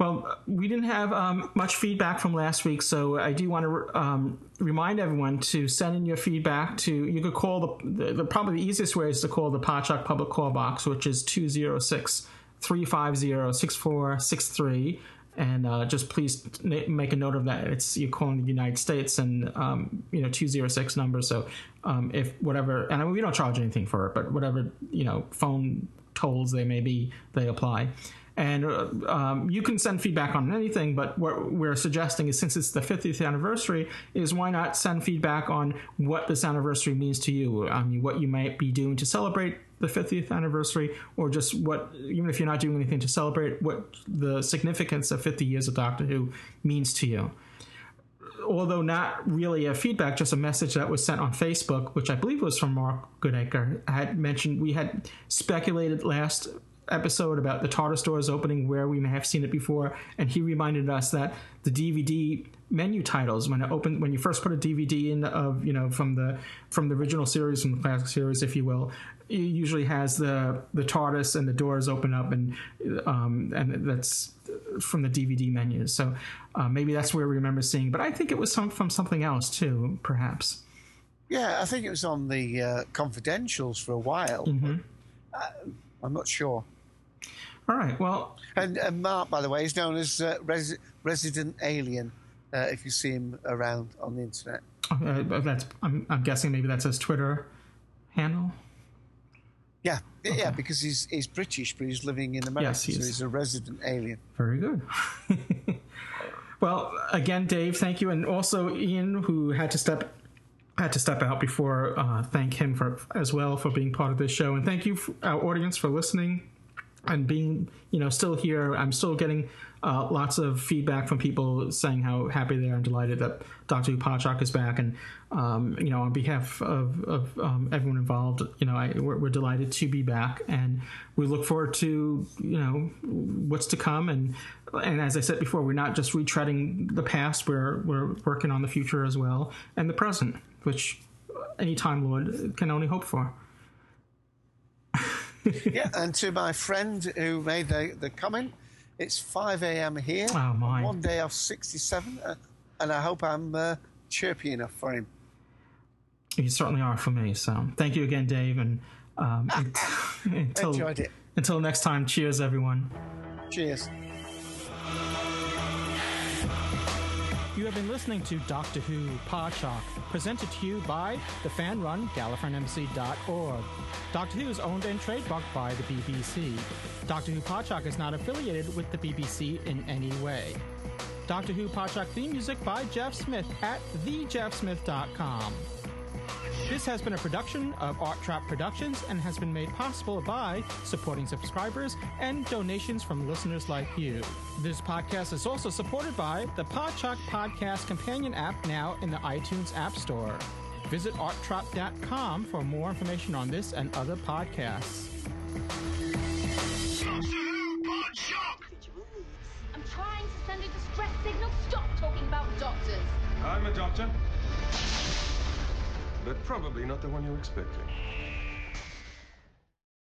Well, we didn't have um, much feedback from last week, so I do want to um, remind everyone to send in your feedback to. You could call the, the, the probably the easiest way is to call the Podshock public call box, which is 206 350 6463. And uh, just please make a note of that. It's you're calling the United States and um, you know 206 number. So um, if whatever, and I mean, we don't charge anything for it, but whatever you know phone tolls they may be, they apply. And uh, um, you can send feedback on anything, but what we're suggesting is since it's the 50th anniversary, is why not send feedback on what this anniversary means to you? I mean, what you might be doing to celebrate the 50th anniversary, or just what, even if you're not doing anything to celebrate, what the significance of 50 years of Doctor Who means to you although not really a feedback, just a message that was sent on Facebook, which I believe was from Mark Goodacre, had mentioned we had speculated last episode about the TARDIS doors opening where we may have seen it before, and he reminded us that the DVD menu titles when it opened when you first put a DVD in of you know from the from the original series from the classic series if you will it usually has the the TARDIS and the doors open up and um, and that's from the DVD menus so uh, maybe that's where we remember seeing but I think it was some from something else too perhaps Yeah, I think it was on the uh, confidentials for a while. Mhm. Uh, I'm not sure. All right. Well, and, and Mark, by the way, is known as uh, Resi- Resident Alien. Uh, if you see him around on the internet. uh, that's I'm, I'm guessing maybe that's his Twitter handle Yeah, yeah, because he's he's British, but he's living in America, Yes, he so is. he's a resident alien. Very good. well, again, Dave, thank you, and also Ian, who had to step had to step out before. Uh, thank him for as well for being part of this show, and thank you, our audience, for listening and being you know still here. I'm still getting uh, lots of feedback from people saying how happy they are and delighted that Who Podshock is back, and um, you know on behalf of, of um, everyone involved, you know I, we're, we're delighted to be back, and we look forward to you know what's to come, and and as I said before, we're not just retreading the past; we're we're working on the future as well and the present, which any Time Lord can only hope for. yeah, and to my friend who made the, the comment, it's 5 a.m. here. Oh, my. One day off 67, uh, and I hope I'm uh, chirpy enough for him. You certainly are for me. So thank you again, Dave, and um, until Enjoyed it. until next time. Cheers, everyone. Cheers. You have been listening to Doctor Who Podshock, presented to you by the fan-run GallifreyanEmbassy.org. Doctor Who is owned and trademarked by the BBC. Doctor Who Podshock is not affiliated with the BBC in any way. Doctor Who Podshock theme music by Jeff Smith at thejeffsmith.com. This has been a production of Art Trap Productions and has been made possible by supporting subscribers and donations from listeners like you. This podcast is also supported by the Podshock Podcast Companion app now in the iTunes App Store. Visit arttrap.com for more information on this and other podcasts. I'm trying to send a distress signal. Stop talking about doctors. I'm a doctor. But probably not the one you're expecting.